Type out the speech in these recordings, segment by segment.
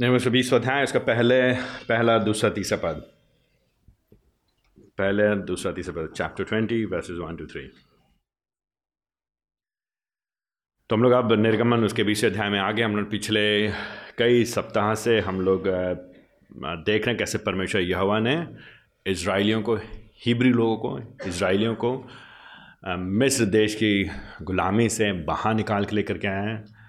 नहीं सौ बीस अध्याय इसका पहले, पहला, दूसरा, तीसरा पद। पहले, दूसरा, तीसरा पद chapter twenty verses one two three तो हम लोग अब निर्गमन, उसके बीस अध्याय में आगे, हम लोग पिछले कई सप्ताह से हम लोग देख रहे हैं कैसे परमेश्वर यहवा ने इसराइलियों को, हिब्री लोगों को इसराइलियों को मिस्र देश की ग़ुलामी से बाहर निकाल के लेकर के आए हैं।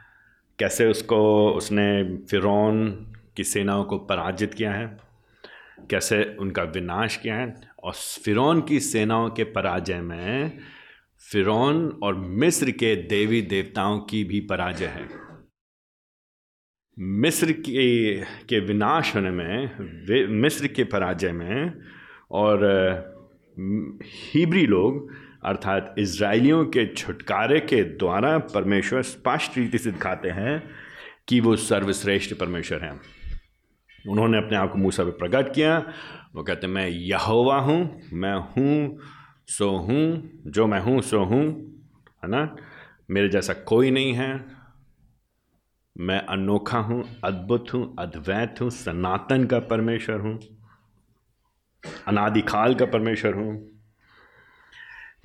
कैसे उसको, उसने फ़िरौन की सेनाओं को पराजित किया है, कैसे उनका विनाश किया है, और फ़िरौन की सेनाओं के पराजय में फ़िरौन और मिस्र के देवी देवताओं की भी पराजय है। मिस्र के के विनाश होने में मिस्र के पराजय में और हिब्री लोग अर्थात इसराइलियों के छुटकारे के द्वारा परमेश्वर स्पष्ट रीति से दिखाते हैं कि वो सर्वश्रेष्ठ परमेश्वर हैं। उन्होंने अपने आप को मूसा पर प्रकट किया। वो कहते हैं, मैं यहोवा हूँ, मैं हूँ, सो हूँ, जो मैं हूँ, सो हूँ। है ना? मेरे जैसा कोई नहीं है। मैं अनोखा हूँ, अद्भुत हूँ, अद्वैत हूँ, सनातन का परमेश्वर हूँ, अनादिकाल का परमेश्वर हूँ।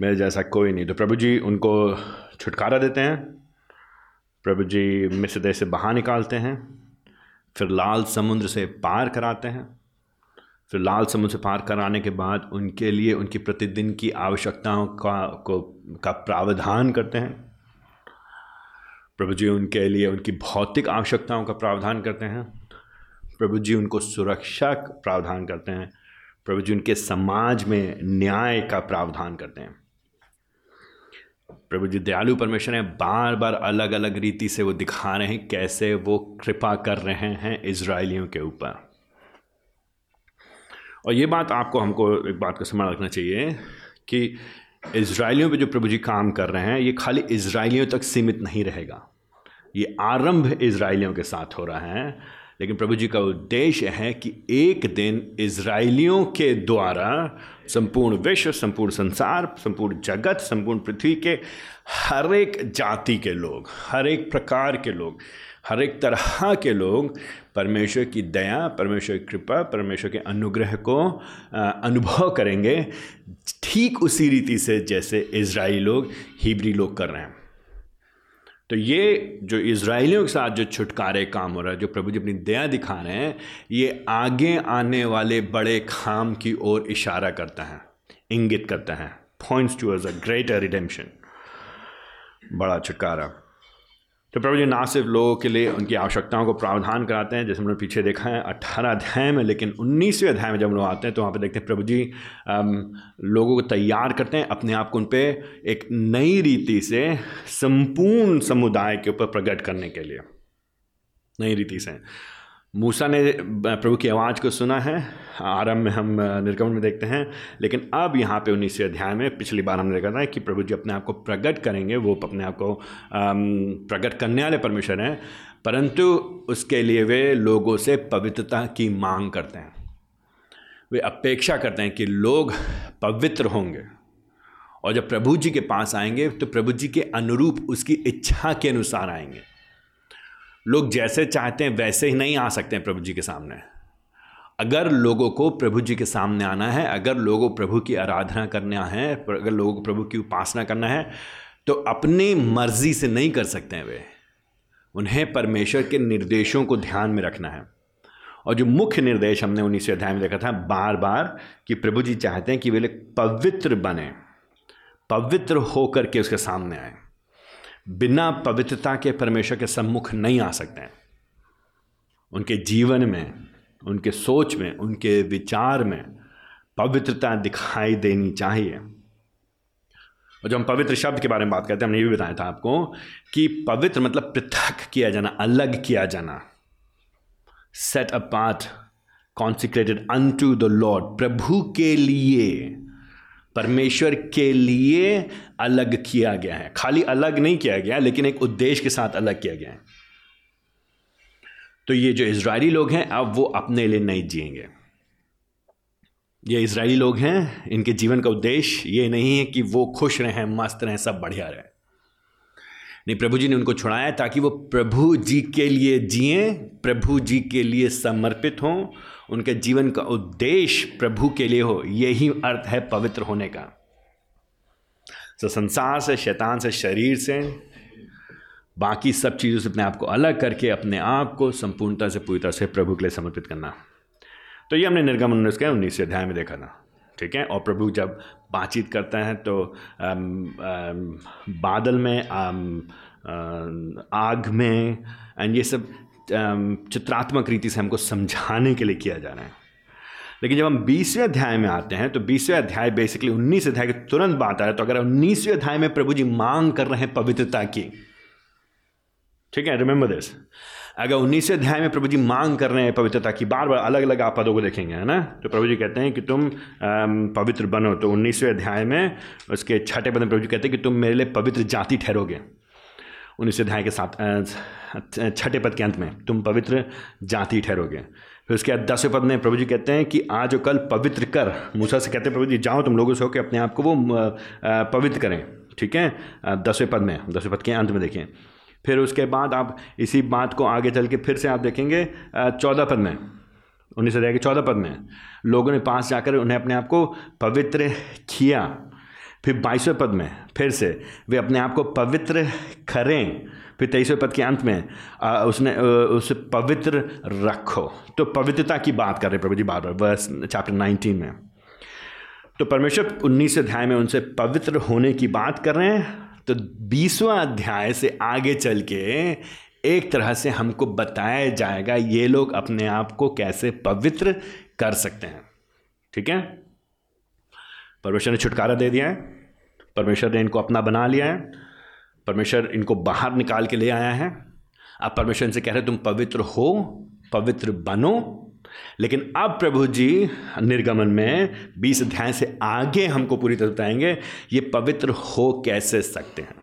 मेरे जैसा कोई नहीं। तो प्रभु जी उनको छुटकारा देते हैं। प्रभु जी मिस्र से बाहर निकालते हैं। फिर लाल समुद्र से पार कराते हैं। फिर लाल समुद्र से पार कराने के बाद उनके लिए, उनकी प्रतिदिन की आवश्यकताओं का, को, का प्रावधान करते हैं। प्रभु जी उनके लिए, उनकी भौतिक आवश्यकताओं का प्रावधान करते हैं। प्रभु जी उनको सुरक्षा प्रावधान करते हैं। प्रभु जी उनके समाज में न्याय का प्रावधान करते हैं। प्रभु जी, दयालु परमेश्वर हैं बार बार अलग अलग रीति से वो दिखा रहे हैं कैसे वो कृपा कर रहे हैं इसराइलियों के ऊपर। और ये बात आपको, हमको एक बात का समझ रखना चाहिए कि इसराइलियों पे जो प्रभु जी काम कर रहे हैं, ये खाली इसराइलियों तक सीमित नहीं रहेगा। ये आरंभ इसराइलियों के साथ हो रहा है, लेकिन प्रभु जी का उद्देश्य है कि एक दिन इसराइलियों के द्वारा संपूर्ण विश्व, संपूर्ण संसार, संपूर्ण जगत, संपूर्ण पृथ्वी के हर एक जाति के लोग हर एक प्रकार के लोग हर एक तरह के लोग परमेश्वर की दया, परमेश्वर की कृपा, परमेश्वर के अनुग्रह को अनुभव करेंगे। ठीक उसी रीति से जैसे इसराइली लोग, हिब्री लोग कर रहे हैं। तो ये जो इसराइलियों के साथ जो छुटकारे काम हो रहा है, जो प्रभु जी अपनी दया दिखा रहे हैं, ये आगे आने वाले बड़े खाम की ओर इशारा करता है, इंगित करता है। Points to a greater redemption बड़ा छुटकारा। तो प्रभु जी ना सिर्फ़ लोगों के लिए उनकी आवश्यकताओं को प्रावधान कराते हैं, जैसे हमने पीछे देखा है अट्ठारह अध्याय में, लेकिन उन्नीसवें अध्याय में जब लोग आते हैं तो वहाँ पर देखते हैं प्रभु जी लोगों को तैयार करते हैं, अपने आप को उन पर एक नई रीति से, संपूर्ण समुदाय के ऊपर प्रकट करने के लिए। नई रीति से। मूसा ने प्रभु की आवाज़ को सुना है। आरंभ में हम निर्गमन में देखते हैं। लेकिन अब यहाँ पे उन्नीसवें अध्याय में पिछली बार हमने देखा था कि प्रभु जी अपने आप को प्रकट करेंगे। वो अपने आप को प्रकट करने वाले परमेश्वर हैं। परंतु उसके लिए वे लोगों से पवित्रता की मांग करते हैं। वे अपेक्षा करते हैं कि लोग पवित्र होंगे। और जब प्रभु जी के पास आएँगे तो प्रभु जी के अनुरूप उसकी इच्छा के अनुसार आएँगे। लोग जैसे चाहते हैं, वैसे ही नहीं आ सकते हैं प्रभु जी के सामने। अगर लोगों को प्रभु जी के सामने आना है, अगर लोगों प्रभु की आराधना करना है, अगर लोगों को प्रभु की उपासना करना है तो अपनी मर्ज़ी से नहीं कर सकते हैं वे। उन्हें परमेश्वर के निर्देशों को ध्यान में रखना है। और जो मुख्य निर्देश हमने उन्नीस अध्याय में देखा था बार बार कि प्रभु जी चाहते हैं कि वे लोग पवित्र बने, पवित्र होकर के उसके सामने आए। बिना पवित्रता के परमेश्वर के सम्मुख नहीं आ सकते हैं। उनके जीवन में, उनके सोच में, उनके विचार में पवित्रता दिखाई देनी चाहिए। और जब हम पवित्र शब्द के बारे में बात करते हैं, हमने ये भी बताया था आपको कि पवित्र मतलब पृथक किया जाना, अलग किया जाना। Set apart consecrated unto the lord प्रभु के लिए। परमेश्वर के लिए अलग किया गया है। खाली अलग नहीं किया गया, लेकिन एक उद्देश्य के साथ अलग किया गया है। तो ये जो इसराइली लोग हैं, अब वो अपने लिए नहीं जिएँगे। ये इसराइली लोग हैं, इनके जीवन का उद्देश्य ये नहीं है कि वो खुश रहें, मस्त रहें, सब बढ़िया रहे। नहीं, प्रभु जी ने उनको छुड़ाया ताकि वो प्रभु जी के लिए जिए, प्रभु जी के लिए समर्पित हों उनके जीवन का उद्देश्य प्रभु के लिए हो यही अर्थ है पवित्र होने का। तो संसार से शैतान से शरीर से बाकी सब चीज़ों से अपने आप को अलग करके अपने आप को संपूर्णता से पूरी तरह से प्रभु के लिए समर्पित करना। तो ये हमने निर्गम उन्नीस के उन्नीस अध्याय में देखा था ठीक है? और प्रभु जब बातचीत करते हैं तो आम, आम, बादल में आम, आग में एंड ये सब चित्रात्मक रीति से हमको समझाने के लिए किया जा रहा है। लेकिन जब हम बीसवें अध्याय में आते हैं तो बीसवें अध्याय बेसिकली उन्नीस अध्याय की तुरंत बात आ रहा है तो अगर उन्नीसवें अध्याय में प्रभु जी मांग कर रहे हैं पवित्रता की, ठीक है रिमेंबर दिस अगर उन्नीसवें अध्याय में प्रभु जी मांग कर रहे हैं पवित्रता की बार बार अलग अलग आप पदों को देखेंगे, है ना? तो प्रभु जी कहते हैं कि तुम पवित्र बनो तो उन्नीसवें अध्याय में उसके छठे पद में प्रभु जी कहते हैं कि तुम मेरे लिए पवित्र जाति ठहरोगे। उन्नीसवें अध्याय के साथ छठे पद के अंत में तुम पवित्र जाति ठहरोगे। फिर उसके बाद दसवें पद में प्रभु जी कहते हैं कि आज और कल पवित्र कर। मूसा से कहते हैं प्रभु जी जाओ तुम लोगों से होकर अपने आप को वो पवित्र करें। ठीक है? दसवें पद में, दसवें पद के अंत में देखें फिर उसके बाद आप इसी बात को आगे चल के फिर से आप देखेंगे चौदह पद में, उन्नीस सौ के चौदह पद में, लोगों ने पास जाकर उन्हें अपने आप को पवित्र किया। फिर बाईसवें पद में फिर से वे अपने आप को पवित्र करें। फिर तेईसवें पद के अंत में आ, उसने उसे पवित्र रखो। तो पवित्रता की बात कर रहे प्रभु जी बार बार वर्स चैप्टर नाइनटीन में। तो परमेश्वर उन्नीस अध्याय में उनसे पवित्र होने की बात कर रहे हैं। तो बीसवा अध्याय से आगे चल के एक तरह से हमको बताया जाएगा ये लोग अपने आप को कैसे पवित्र कर सकते हैं। ठीक है? परमेश्वर ने छुटकारा दे दिया है। परमेश्वर ने इनको अपना बना लिया है। परमेश्वर इनको बाहर निकाल के ले आया है। अब परमेश्वर इनसे कह रहे तुम पवित्र हो, पवित्र बनो। लेकिन अब प्रभु जी, निर्गमन में बीस अध्याय से आगे हमको पूरी तरह बताएँगे, ये पवित्र हो कैसे सकते हैं?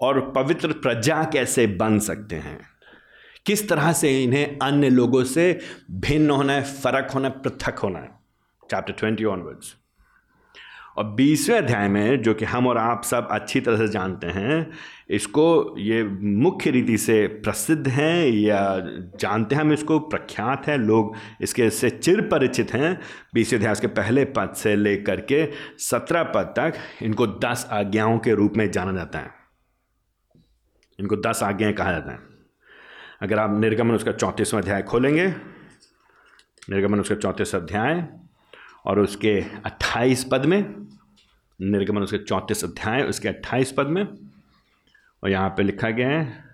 और पवित्र प्रजा कैसे बन सकते हैं? किस तरह से इन्हें अन्य लोगों से भिन्न होना है, फ़र्क होना है, पृथक होना है? चैप्टर ट्वेंटी ऑनवर्ड्स और बीसवें अध्याय में जो कि हम और आप सब अच्छी तरह से जानते हैं, इसको ये मुख्य रीति से प्रसिद्ध हैं या जानते हैं हम इसको, प्रख्यात है, लोग इसके से चिर परिचित हैं। बीसवें अध्याय के पहले पद से लेकर के सत्रह पद तक इनको दस आज्ञाओं के रूप में जाना जाता है। इनको दस आज्ञाएँ कहा जाता है। अगर आप निर्गमन उसका चौंतीसवां अध्याय खोलेंगे, निर्गमन उसका चौंतीस अध्याय और उसके 28 पद में, निर्गमन उसके चौंतीस अध्याय, उसके 28 पद में, और यहाँ पे लिखा गया है,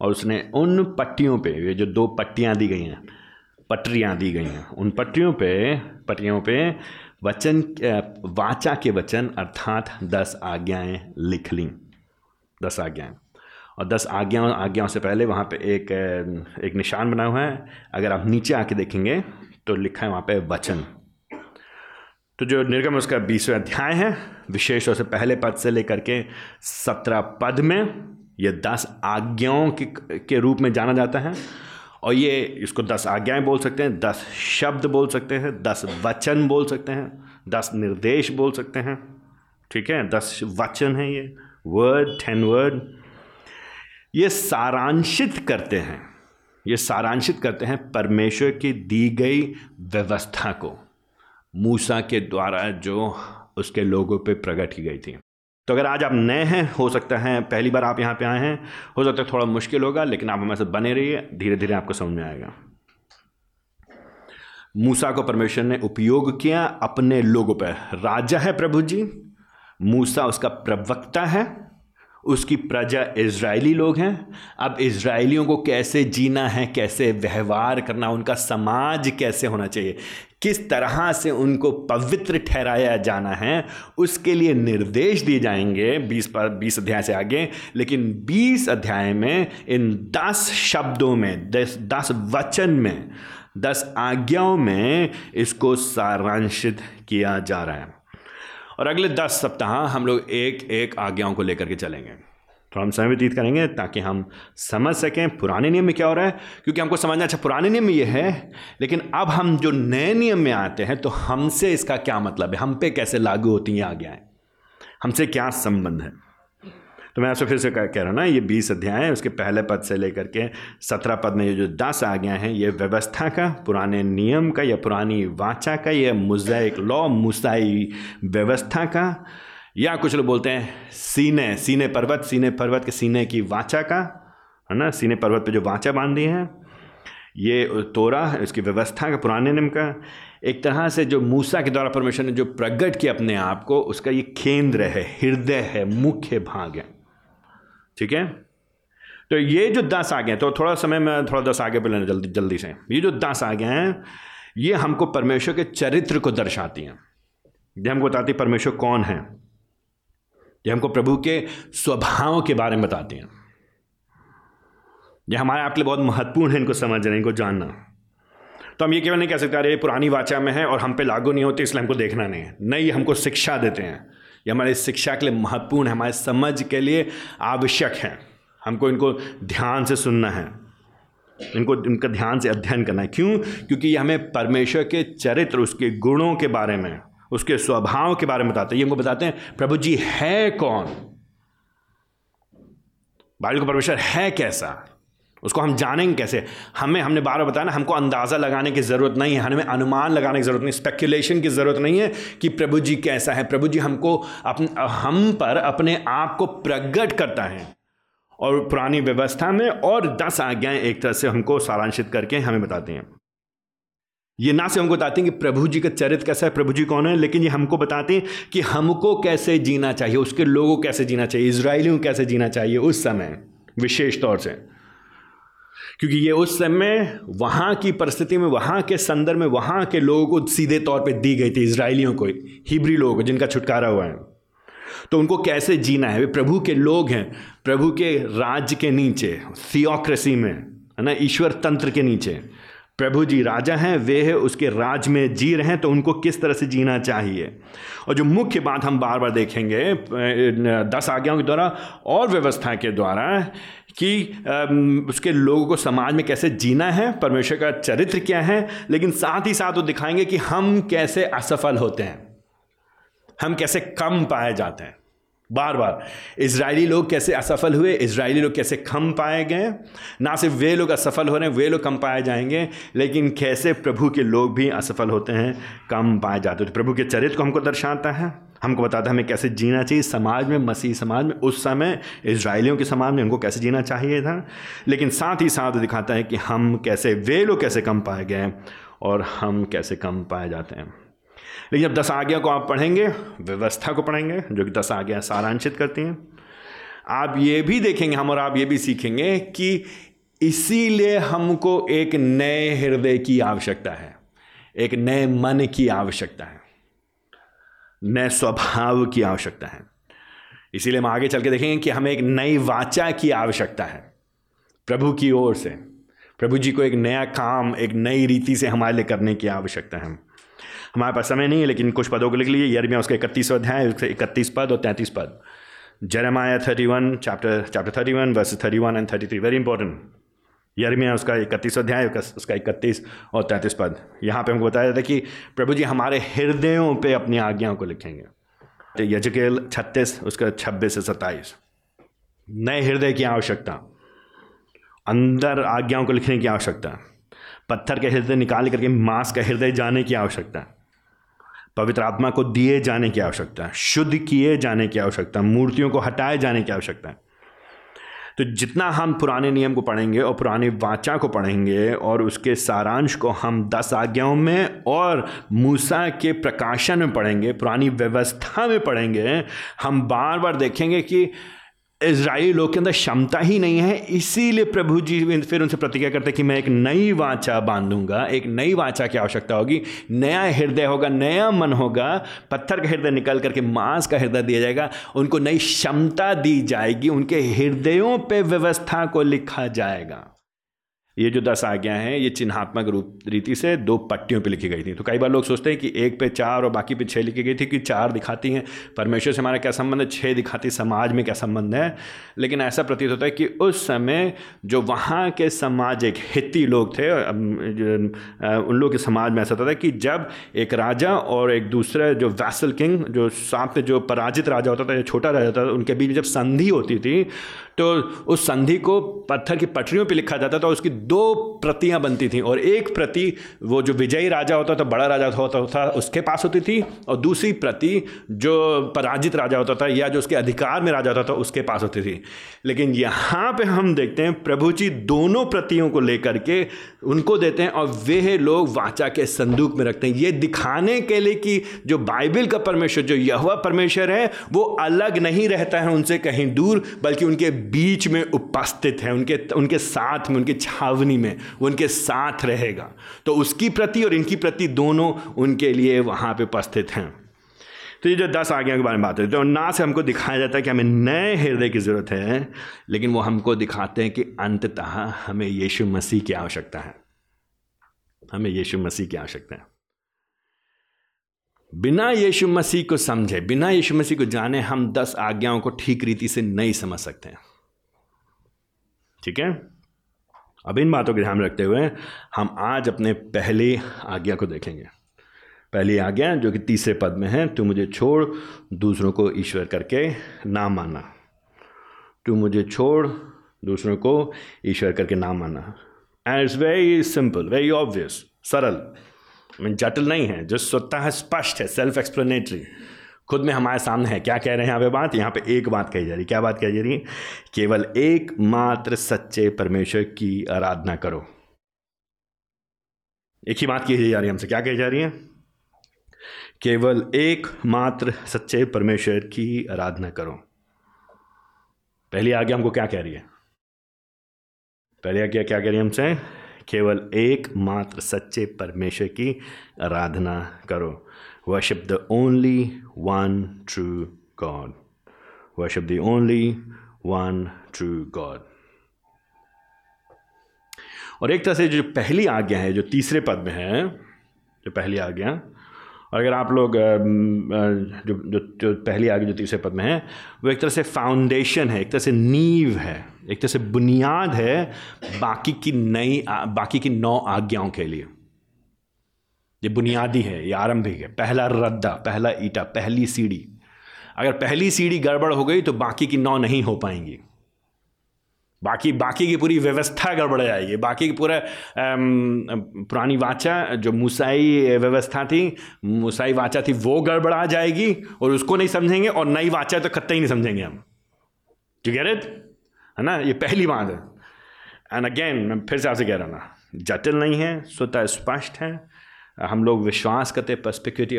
और उसने उन पट्टियों पे, ये जो दो पट्टियाँ दी गई हैं, पटरियाँ दी गई हैं, उन पट्टियों पे पट्टियों पे वचन वाचा के वचन अर्थात दस आज्ञाएँ लिख ली, दस आज्ञाएँ। और दस आज्ञाओं आज्ञाओं से पहले वहाँ पे एक एक निशान बना हुआ है, अगर आप नीचे आके देखेंगे तो लिखा है वहाँ पे वचन। तो जो निर्गम उसका बीसवें अध्याय है। विशेष तौर से पहले पद से लेकर के सत्रह पद में ये दस आज्ञाओं के के रूप में जाना जाता है। और ये, इसको दस आज्ञाएँ बोल सकते हैं, दस शब्द बोल सकते हैं, दस वचन बोल सकते हैं, दस निर्देश बोल सकते हैं। ठीक है? दस वचन है ये। वर्ड टेन वर्ड ये सारांशित करते हैं। ये सारांशित करते हैं परमेश्वर की दी गई व्यवस्था को। मूसा के द्वारा जो उसके लोगों पे प्रकट की गई थी। तो अगर आज आप नए हैं, हो सकता है पहली बार आप यहाँ पे आए हैं, हो सकता है थोड़ा मुश्किल होगा, लेकिन आप हमारे साथ बने रहिए धीरे धीरे आपको समझ में आएगा। मूसा को परमेश्वर ने उपयोग किया अपने लोगों पर राजा है प्रभु जी, मूसा उसका प्रवक्ता है। उसकी प्रजा इज़राइली लोग हैं। अब इज़राइलियों को कैसे जीना है, कैसे व्यवहार करना उनका समाज कैसे होना चाहिए, किस तरह से उनको पवित्र ठहराया जाना है, उसके लिए निर्देश दिए जाएँगे बीस पर, बीस अध्याय से आगे। लेकिन बीस अध्याय में, इन दस शब्दों में, दस दस वचन में, दस आज्ञाओं में इसको सारांशित किया जा रहा है। और अगले दस सप्ताह हम लोग एक एक आज्ञाओं को लेकर के चलेंगे। तो हम समय व्यतीत करेंगे ताकि हम समझ सकें पुराने नियम में क्या हो रहा है, क्योंकि हमको समझना अच्छा पुराने नियम में ये है, लेकिन अब हम जो नए नियम में आते हैं तो हमसे इसका क्या मतलब है? हम पे कैसे लागू होती हैं आज्ञाएँ? हमसे क्या संबंध है? तो मैं आपसे फिर से कह रहा हूँ ना, ये बीस अध्याय है, उसके पहले पद से लेकर के सत्रह पद में ये जो दस आ गया है, ये व्यवस्था का, पुराने नियम का, या पुरानी वाचा का, या मुजैक लॉ मुसाई व्यवस्था का, या कुछ लोग बोलते हैं सीने सीने पर्वत सीने पर्वत के सीने की वाचा का, है ना, सीने पर्वत पे जो वाचा बांधी है, ये तोरा, इसकी व्यवस्था का, पुराने नियम का, एक तरह से जो मूसा के द्वारा परमेश्वर ने जो प्रकट किया अपने आप को, उसका ये केंद्र है, हृदय है, मुख्य भाग है। ठीक है? तो ये जो दस आ गए तो थोड़ा समय में थोड़ा दस आगे पे जल्दी जल्दी से। ये जो दस आ गए हैं, ये हमको परमेश्वर के चरित्र को दर्शाती हैं। ये हमको बताती परमेश्वर कौन है। ये हमको प्रभु के स्वभाव के बारे में बताती हैं। ये हमारे आपके लिए बहुत महत्वपूर्ण है इनको समझना, इनको जानना। तो हम ये केवल नहीं कह सकते, अरे पुरानी वाचा में है और हम पे लागू नहीं होती, इसलिए हमको देखना नहीं है। नहीं हमको शिक्षा देते हैं। ये हमारी शिक्षा के लिए महत्वपूर्ण है, हमारे समझ के लिए आवश्यक है। हमको इनको ध्यान से सुनना है। इनको, इनका ध्यान से अध्ययन करना है। क्यों? क्योंकि ये हमें परमेश्वर के चरित्र, उसके गुणों के बारे में, उसके स्वभाव के बारे में बताते हैं। ये हमको बताते हैं, प्रभु जी, है कौन? बाइबल को परमेश्वर है कैसा? उसको हम जानेंगे कैसे? हमें, हमने बार बार बताया ना, हमको अंदाज़ा लगाने की ज़रूरत नहीं है, हमें अनुमान लगाने की ज़रूरत नहीं स्पेकुलेशन की ज़रूरत नहीं है कि प्रभु जी कैसा है। प्रभु जी हमको अपन हम पर अपने आप को प्रकट करता है। और पुरानी व्यवस्था में और दस आज्ञाएँ एक तरह से हमको सारांशित करके हमें बताते हैं। ये ना से हमको बताते हैं कि प्रभु जी का चरित्र कैसा है, प्रभु जी कौन है, लेकिन ये हमको बताते हैं कि हमको कैसे जीना चाहिए, उसके लोगों कैसे जीना चाहिए, इसराइलियों कैसे जीना चाहिए उस समय, विशेष तौर से। क्योंकि ये उस समय वहाँ की परिस्थिति में, वहाँ के संदर्भ में, वहाँ के लोगों को सीधे तौर पे दी गई थी इसराइलियों को, हिब्री लोगों को जिनका छुटकारा हुआ है। तो उनको कैसे जीना है? वे प्रभु के लोग हैं, प्रभु के राज्य के नीचे थियोक्रेसी में, है ना, ईश्वर तंत्र के नीचे। प्रभु जी राजा हैं, वे है, उसके राज में जी रहे हैं तो उनको किस तरह से जीना चाहिए? और जो मुख्य बात हम बार बार देखेंगे दस आज्ञाओं के द्वारा और व्यवस्था के द्वारा कि उसके लोगों को समाज में कैसे जीना है, परमेश्वर का चरित्र क्या है, लेकिन साथ ही साथ वो दिखाएँगे कि हम कैसे असफल होते हैं। हम कैसे कम पाए जाते हैं। बार बार इसराइली लोग कैसे असफल हुए इसराइली लोग कैसे कम पाए गए। ना सिर्फ़ वे लोग असफल हो रहे हैं, वे लोग कम पाए जाएँगे, लेकिन कैसे प्रभु के लोग भी असफल होते हैं, कम पाए जाते हैं। तो प्रभु के चरित्र को हमको दर्शाता है। हमको बताता है हमें कैसे जीना चाहिए समाज में, मसीह समाज में, उस समय इसराइलियों के समाज में उनको कैसे जीना चाहिए था। लेकिन साथ ही साथ दिखाता है कि हम कैसे, वे लोग कैसे कम पाए गए और हम कैसे कम पाए जाते हैं। लेकिन जब दस आज्ञा को आप पढ़ेंगे, व्यवस्था को पढ़ेंगे, जो कि दस आज्ञा सारांशित करती हैं, आप ये भी देखेंगे, हम और आप ये भी सीखेंगे कि इसीलिए हमको एक नए हृदय की आवश्यकता है, एक नए मन की आवश्यकता है। नए स्वभाव की आवश्यकता है। इसीलिए हम आगे चल के देखेंगे कि हमें एक नई वाचा की आवश्यकता है। प्रभु की ओर से, प्रभु जी को एक नया काम, एक नई रीति से हमारे लिए करने की आवश्यकता है। हमारे पास समय नहीं है, लेकिन कुछ पदों को लिख लीजिए। यरमिया उसके इकतीस अध्याय, उसके इकतीस पद और तैंतीस पद। Jeremiah thirty one chapter chapter thirty one verse thirty one and thirty three very important Jeremiah उसका इकतीस अध्याय उसका इकतीस और तैंतीस पद। यहाँ पे हमको बताया जाता है कि प्रभु जी हमारे हृदयों पे अपनी आज्ञाओं को लिखेंगे। तो यजकेल छत्तीस, उसका छब्बीस से सत्ताईस। नए हृदय की आवश्यकता, अंदर आज्ञाओं को लिखने की आवश्यकता, पत्थर के हृदय निकाल करके मांस का हृदय जाने की आवश्यकता, पवित्र आत्मा को दिए जाने की आवश्यकता, शुद्ध किए जाने की आवश्यकता, मूर्तियों को हटाए जाने की आवश्यकता तो जितना हम पुराने नियम को पढ़ेंगे और पुराने वाचा को पढ़ेंगे और उसके सारांश को हम दस आज्ञाओं में और मूसा के प्रकाशन में पढ़ेंगे, पुरानी व्यवस्था में पढ़ेंगे, हम बार बार देखेंगे कि इसराइली लोग के अंदर क्षमता ही नहीं है, इसीलिए प्रभु जी फिर उनसे प्रतिज्ञा करते कि मैं एक नई वाचा बांधूँगा एक नई वाचा की आवश्यकता होगी। नया हृदय होगा, नया मन होगा, पत्थर का हृदय निकल करके मांस का हृदय दिया जाएगा, उनको नई क्षमता दी जाएगी, उनके हृदयों पे व्यवस्था को लिखा जाएगा। ये जो दस आज्ञा हैं, ये चिन्हात्मक रूप, रीति से दो पट्टियों पे लिखी गई थी। तो कई बार लोग सोचते हैं कि एक पे चार और बाकी पे छः लिखी गई थी कि चार दिखाती हैं। परमेश्वर से हमारा क्या संबंध है? छः दिखाती, समाज में क्या संबंध है? लेकिन ऐसा प्रतीत होता है कि उस समय जो वहाँ के समाज एक हिती लोग थे उन लोग के समाज में ऐसा होता था कि जब एक राजा और एक दूसरा जो वैसल किंग जो साथ जो पराजित राजा होता था, या छोटा राजा होता था, उनके बीच जब संधि होती थी तो उस संधि को पत्थर की पटरियों पे लिखा जाता था, उसकी दो प्रतियाँ बनती थीं। और एक प्रति, वो जो विजयी राजा होता था, बड़ा राजा होता था, उसके पास होती थी। और दूसरी प्रति, जो पराजित राजा होता था, या जो उसके अधिकार में राजा होता था, उसके पास होती थी। लेकिन यहाँ पे हम देखते हैं, प्रभु जी दोनों प्रतियों को लेकर के उनको देते हैं, और वे लोग वाचा के संदूक में रखते हैं। ये दिखाने के लिए कि जो बाइबिल का परमेश्वर, जो यह परमेश्वर है, वो अलग नहीं रहता है उनसे कहीं दूर, बल्कि उनके बीच में उपस्थित है, उनके उनके साथ में, उनके छावनी में, वो उनके साथ रहेगा। तो उसकी प्रति और इनकी प्रति दोनों उनके लिए वहाँ पे उपस्थित हैं। तो ये जो दस आज्ञा के बारे में बात है तो ना से हमको दिखाया जाता है कि हमें नए हृदय की ज़रूरत है, लेकिन वो हमको दिखाते हैं कि अंततः हमें यीशु मसीह की आवश्यकता है। हमें यीशु मसीह की आवश्यकता है। बिना यीशु मसीह को समझे, बिना यीशु मसीह को जाने हम दस आज्ञाओं को ठीक रीति से नहीं समझ सकते हैं। ठीक है? अब इन बातों के ध्यान रखते हुए हम आज अपने पहली आज्ञा को देखेंगे। पहली आज्ञा, जो कि तीसरे पद में है, तू मुझे छोड़, दूसरों को ईश्वर करके ना माना तू मुझे छोड़, दूसरों को ईश्वर करके ना माना and it's very simple very obvious सरल। जटिल नहीं है, जो स्वतः स्पष्ट है सेल्फ एक्सप्लेनेटरी खुद में हमारे सामने है। क्या कह रहे हैं यहाँ पे बात? यहाँ पे एक बात कही जा रही क्या बात कही जा रही है? केवल एक मात्र सच्चे परमेश्वर की आराधना करो। एक ही बात कही जा रही है हमसे। क्या कही जा रही है? केवल एक मात्र सच्चे परमेश्वर की आराधना करो। पहली आगे हमको क्या कह रही है? पहली आज्ञा क्या कह रही है हमसे? केवल एक मात्र सच्चे परमेश्वर की आराधना करो। Worship the only one true God. Worship the only one true God. और एक तरह से जो पहली आज्ञा है, जो तीसरे पद में है, जो पहली आज्ञा, और अगर आप लोग जो जो जो पहली आज्ञा, जो तीसरे पद में है, वो एक तरह से फाउंडेशन है, एक तरह से नींव है, एक तरह से बुनियाद है बाकी की नई बाकी की नौ आज्ञाओं के लिए ये बुनियादी है, ये आरंभिक है। पहला रद्दा, पहला ईटा, पहली सीढ़ी। अगर पहली सीढ़ी गड़बड़ हो गई तो बाकी की नौ नहीं हो पाएँगी। बाकी बाकी की पूरी व्यवस्था गड़बड़ जाएगी। बाकी की पूरा पुरानी वाचा, जो मुसाई व्यवस्था थी, मुसाई वाचा थी, वो गड़बड़ा जाएगी और उसको नहीं समझेंगे और नई वाचा तो खत्ता ही नहीं समझेंगे हम। ठीक है है ना? ये पहली बात है। एंड अगेन मैं फिर से आपसे कह रहा ना, जटिल नहीं है, स्वतः स्पष्ट है। हम लोग विश्वास करते हैं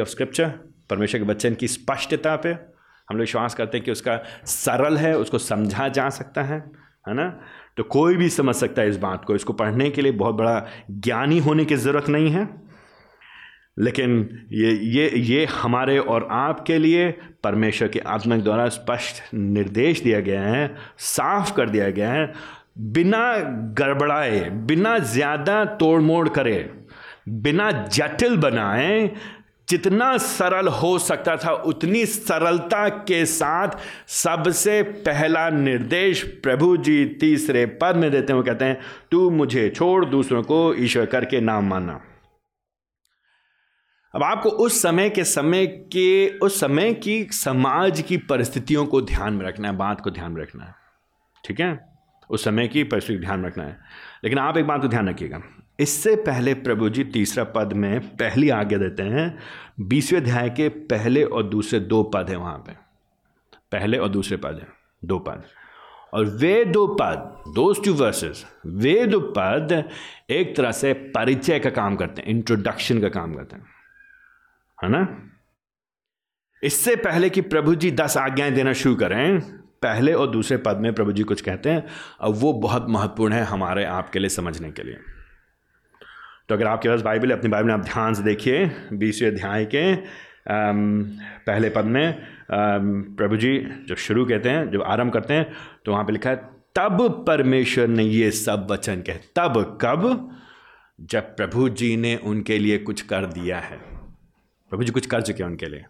ऑफ़ स्क्रिप्चर परमेश्वर के वचन की स्पष्टता पे। हम लोग विश्वास करते हैं कि उसका सरल है, उसको समझा जा सकता है है ना? तो कोई भी समझ सकता है इस बात को। इसको पढ़ने के लिए बहुत बड़ा ज्ञानी होने की ज़रूरत नहीं है। लेकिन ये ये ये हमारे और आपके लिए परमेश्वर के आत्मक द्वारा स्पष्ट निर्देश दिया गया है, साफ़ कर दिया गया है। बिना गड़बड़ाए, बिना ज़्यादा तोड़ मोड़ करे बिना जटिल बनाए जितना सरल हो सकता था, उतनी सरलता के साथ सबसे पहला निर्देश प्रभु जी तीसरे पद में देते हैं। वो कहते हैं, तू मुझे छोड़, दूसरों को ईश्वर करके नाम माना। अब आपको उस समय के समय के, उस समय की समाज की परिस्थितियों को ध्यान में रखना है, बात को ध्यान में रखना है। ठीक है? उस समय की परिस्थिति ध्यान रखना है। लेकिन आप एक बात को ध्यान रखिएगा। इससे पहले प्रभु जी तीसरा पद में पहली आज्ञा देते हैं, बीसवें अध्याय के पहले और दूसरे दो पद हैं वहाँ पे। पहले और दूसरे पद हैं, दो पद। और वे दो पद दोज टू वर्सेस वे दो पद एक तरह से परिचय का काम करते हैं इंट्रोडक्शन का काम करते हैं। है ना? इससे पहले कि प्रभु जी दस आज्ञाएँ देना शुरू करें, पहले और दूसरे पद में प्रभु जी कुछ कहते हैं और वो बहुत महत्वपूर्ण है हमारे आपके लिए समझने के लिए। तो अगर आपके पास बाइबल है, अपनी बाइबल में आप ध्यान से देखिए, बीसवें अध्याय के पहले पद में प्रभु जी जब शुरू कहते हैं, जब आरंभ करते हैं तो वहाँ पे लिखा है, तब परमेश्वर ने ये सब वचन कहे। तब, कब? जब प्रभु जी ने उनके लिए कुछ कर दिया है। प्रभु जी कुछ कर चुके हैं उनके लिए।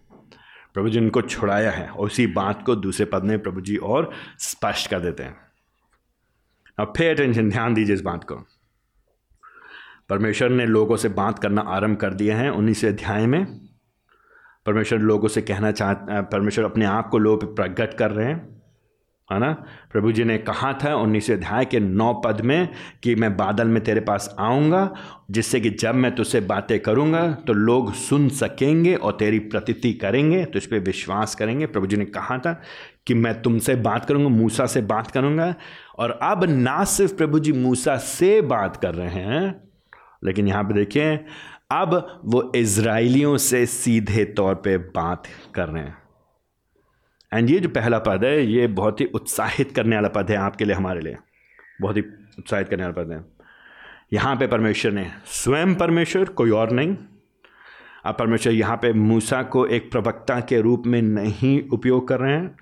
प्रभु जी उनको छुड़ाया है। और उसी बात को दूसरे पद में प्रभु जी और स्पष्ट कर देते हैं। अब फिर अटेंशन ध्यान दीजिए इस बात को। परमेश्वर ने लोगों से बात करना आरंभ कर दिया है उन्नीसवें अध्याय में। परमेश्वर लोगों से कहना चाह परमेश्वर अपने आप को लोग प्रकट कर रहे हैं, है ना? प्रभु जी ने कहा था उन्नीस अध्याय के नौ पद में कि मैं बादल में तेरे पास आऊँगा, जिससे कि जब मैं तुझसे बातें करूँगा तो लोग सुन सकेंगे और तेरी प्रतीति करेंगे तो इस पर विश्वास करेंगे। प्रभु जी ने कहा था कि मैं तुमसे बात करूँगा, मूसा से बात करूँगा, और अब ना सिर्फ़ प्रभु जी मूसा से बात कर रहे हैं लेकिन यहाँ पे देखिए, अब वो इसराइलियों से सीधे तौर पे बात कर रहे हैं। एंड ये जो पहला पद है, ये बहुत ही उत्साहित करने वाला पद है आपके लिए, हमारे लिए। बहुत ही उत्साहित करने वाला पद है। यहाँ पे परमेश्वर ने स्वयं परमेश्वर, कोई और नहीं। अब परमेश्वर यहाँ पे मूसा को एक प्रवक्ता के रूप में नहीं उपयोग कर रहे हैं।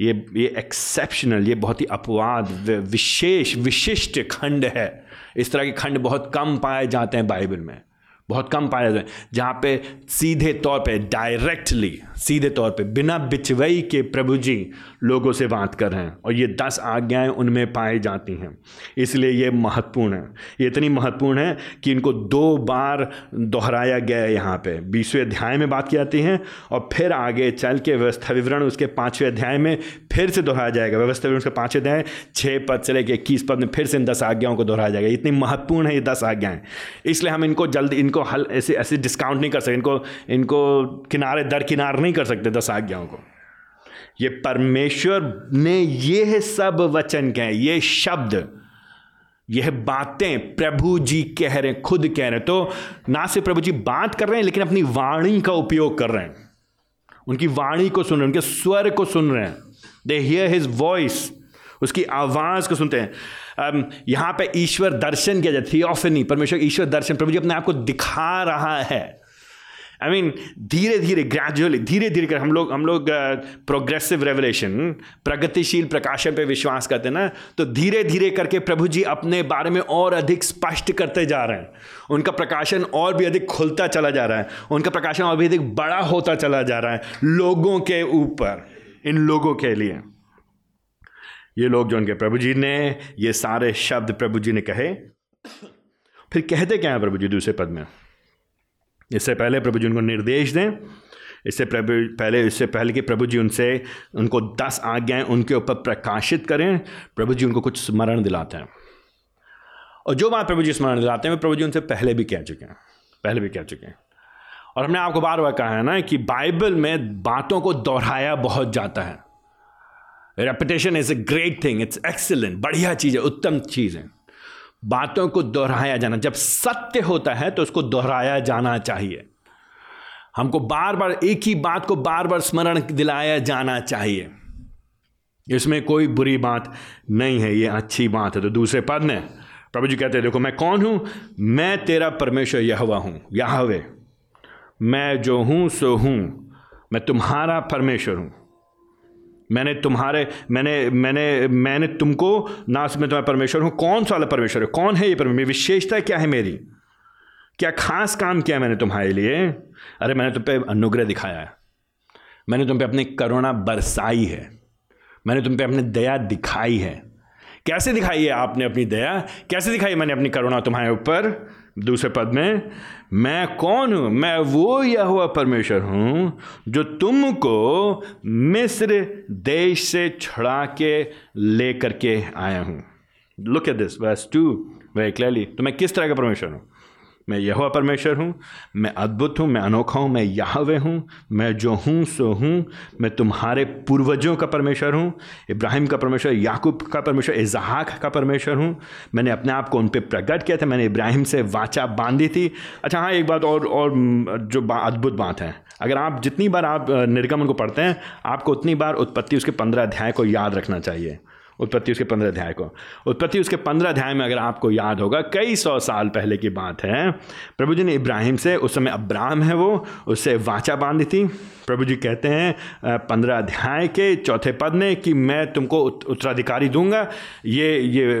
ये ये एक्सेप्शनल ये बहुत ही अपवाद विशेष, विशिष्ट खंड है। इस तरह के खंड बहुत कम पाए जाते हैं बाइबल में, बहुत कम पाए जाते हैं, जहाँ पे सीधे तौर पे डायरेक्टली सीधे तौर पे, बिना बिचवई के प्रभु जी लोगों से बात कर रहे हैं और ये दस आज्ञाएँ उनमें पाई जाती हैं। इसलिए ये महत्वपूर्ण है। ये इतनी महत्वपूर्ण है कि इनको दो बार दोहराया गया है यहाँ पे। बीसवें अध्याय में बात की जाती है और फिर आगे चल के व्यवस्था विवरण उसके पाँचवें अध्याय में फिर से दोहराया जाएगा। व्यवस्था विवरण उसके पाँचवें अध्याय छः पद से लेकर इक्कीस पद में फिर से इन दस आज्ञाओं को दोहराया जाएगा। इतनी महत्वपूर्ण है ये दस आज्ञाएँ। इसलिए हम इनको जल्द इनको हल, ऐसे ऐसे डिस्काउंट नहीं कर सकते। इनको इनको किनारे दर किनार नहीं कर सकते दस आज्ञाओं को। ये परमेश्वर ने ये सब वचन कहे, ये शब्द यह बातें प्रभु जी कह रहे हैं, खुद कह रहे हैं। तो ना सिर्फ़ प्रभु जी बात कर रहे हैं, लेकिन अपनी वाणी का उपयोग कर रहे हैं। उनकी वाणी को सुन रहे हैं, उनके स्वर को सुन रहे हैं। दे हियर हिज वॉइस उसकी आवाज़ को सुनते हैं। यहाँ पे ईश्वर दर्शन किया जाए थियोफनी परमेश्वर ईश्वर दर्शन, प्रभु जी अपने आप को दिखा रहा है। आई मीन धीरे धीरे ग्रेजुअली धीरे धीरे कर हम लोग हम लोग प्रोग्रेसिव रेवलेशन प्रगतिशील प्रकाशन पे विश्वास करते ना तो धीरे धीरे करके प्रभु जी अपने बारे में और अधिक स्पष्ट करते जा रहे हैं। उनका प्रकाशन और भी अधिक खुलता चला जा रहा है। उनका प्रकाशन और भी अधिक बड़ा होता चला जा रहा है, लोगों के ऊपर, इन लोगों के लिए। ये लोग जो उनके प्रभु जी ने, ये सारे शब्द प्रभु जी ने कहे। फिर कहते क्या है प्रभु जी दूसरे पद में? इससे पहले प्रभु जी उनको निर्देश दें, इससे प्रभु, पहले, इससे पहले कि प्रभु जी उनसे, उनको दस आज्ञाएँ उनके ऊपर प्रकाशित करें, प्रभु जी उनको कुछ स्मरण दिलाते हैं। और जो बात प्रभु जी स्मरण दिलाते हैं, वो प्रभु जी उनसे पहले भी कह चुके हैं, पहले भी कह चुके हैं। और हमने आपको बार बार कहा है ना कि बाइबल में बातों को दोहराया बहुत जाता है। Repetition is a great thing it's excellent बढ़िया चीज़ है, उत्तम चीज़ है। बातों को दोहराया जाना। जब सत्य होता है तो उसको दोहराया जाना चाहिए। हमको बार बार एक ही बात को बार बार स्मरण दिलाया जाना चाहिए। इसमें कोई बुरी बात नहीं है, ये अच्छी बात है। तो दूसरे पद में प्रभु जी कहते हैं, देखो, मैं कौन हूँ? मैं तेरा परमेश्वर यहवा हूँ, याहवे। मैं जो हूँ, सो हूँ। मैं तुम्हारा परमेश्वर हूँ। मैंने तुम्हारे, मैंने मैंने मैंने तुमको ना मैं तुम्हारा परमेश्वर हूँ। कौन सा वाला परमेश्वर है? कौन है ये परमेश्वर? विशेषता क्या है मेरी? क्या खास काम किया मैंने तुम्हारे लिए? अरे मैंने तुम पे अनुग्रह दिखाया है। मैंने तुम पे अपनी करुणा बरसाई है। मैंने तुम पे अपनी दया दिखाई है। कैसे दिखाई है आपने अपनी दया? कैसे दिखाई मैंने अपनी करुणा तुम्हारे ऊपर? दूसरे पद में, मैं कौन हूँ? मैं वो यह हुआ परमेश्वर हूँ, जो तुमको मिस्र देश से छुड़ा के लेकर के आया हूँ। Look at this verse two very clearly तो मैं किस तरह का परमेश्वर हूँ? मैं यह परमेश्वर हूँ मैं अद्भुत हूँ मैं अनोखा हूँ मैं याहवे हूँ मैं जो हूँ सो हूँ मैं तुम्हारे पूर्वजों का परमेश्वर हूँ इब्राहिम का परमेश्वर याकूब का परमेश्वर इजहाक का परमेश्वर हूँ। मैंने अपने आप को उन पर प्रकट किया था मैंने इब्राहिम से वाचा बांधी थी। अच्छा हाँ एक बात और और जो बा, अद्भुत बात है अगर आप जितनी बार आप निर्गमन को पढ़ते हैं आपको उतनी बार उत्पत्ति उसके पंद्रह अध्याय को याद रखना चाहिए। उत्पत्ति उसके पंद्रह अध्याय को। उत्पत्ति उसके पंद्रह अध्याय में अगर आपको याद होगा, कई सौ साल पहले की बात है। प्रभु जी ने इब्राहिम से, उस समय अब्राहम है वो, उससे वाचा बांधी थी। प्रभु जी कहते हैं पंद्रह अध्याय के चौथे पद में कि मैं तुमको उत्तराधिकारी दूँगा। ये ये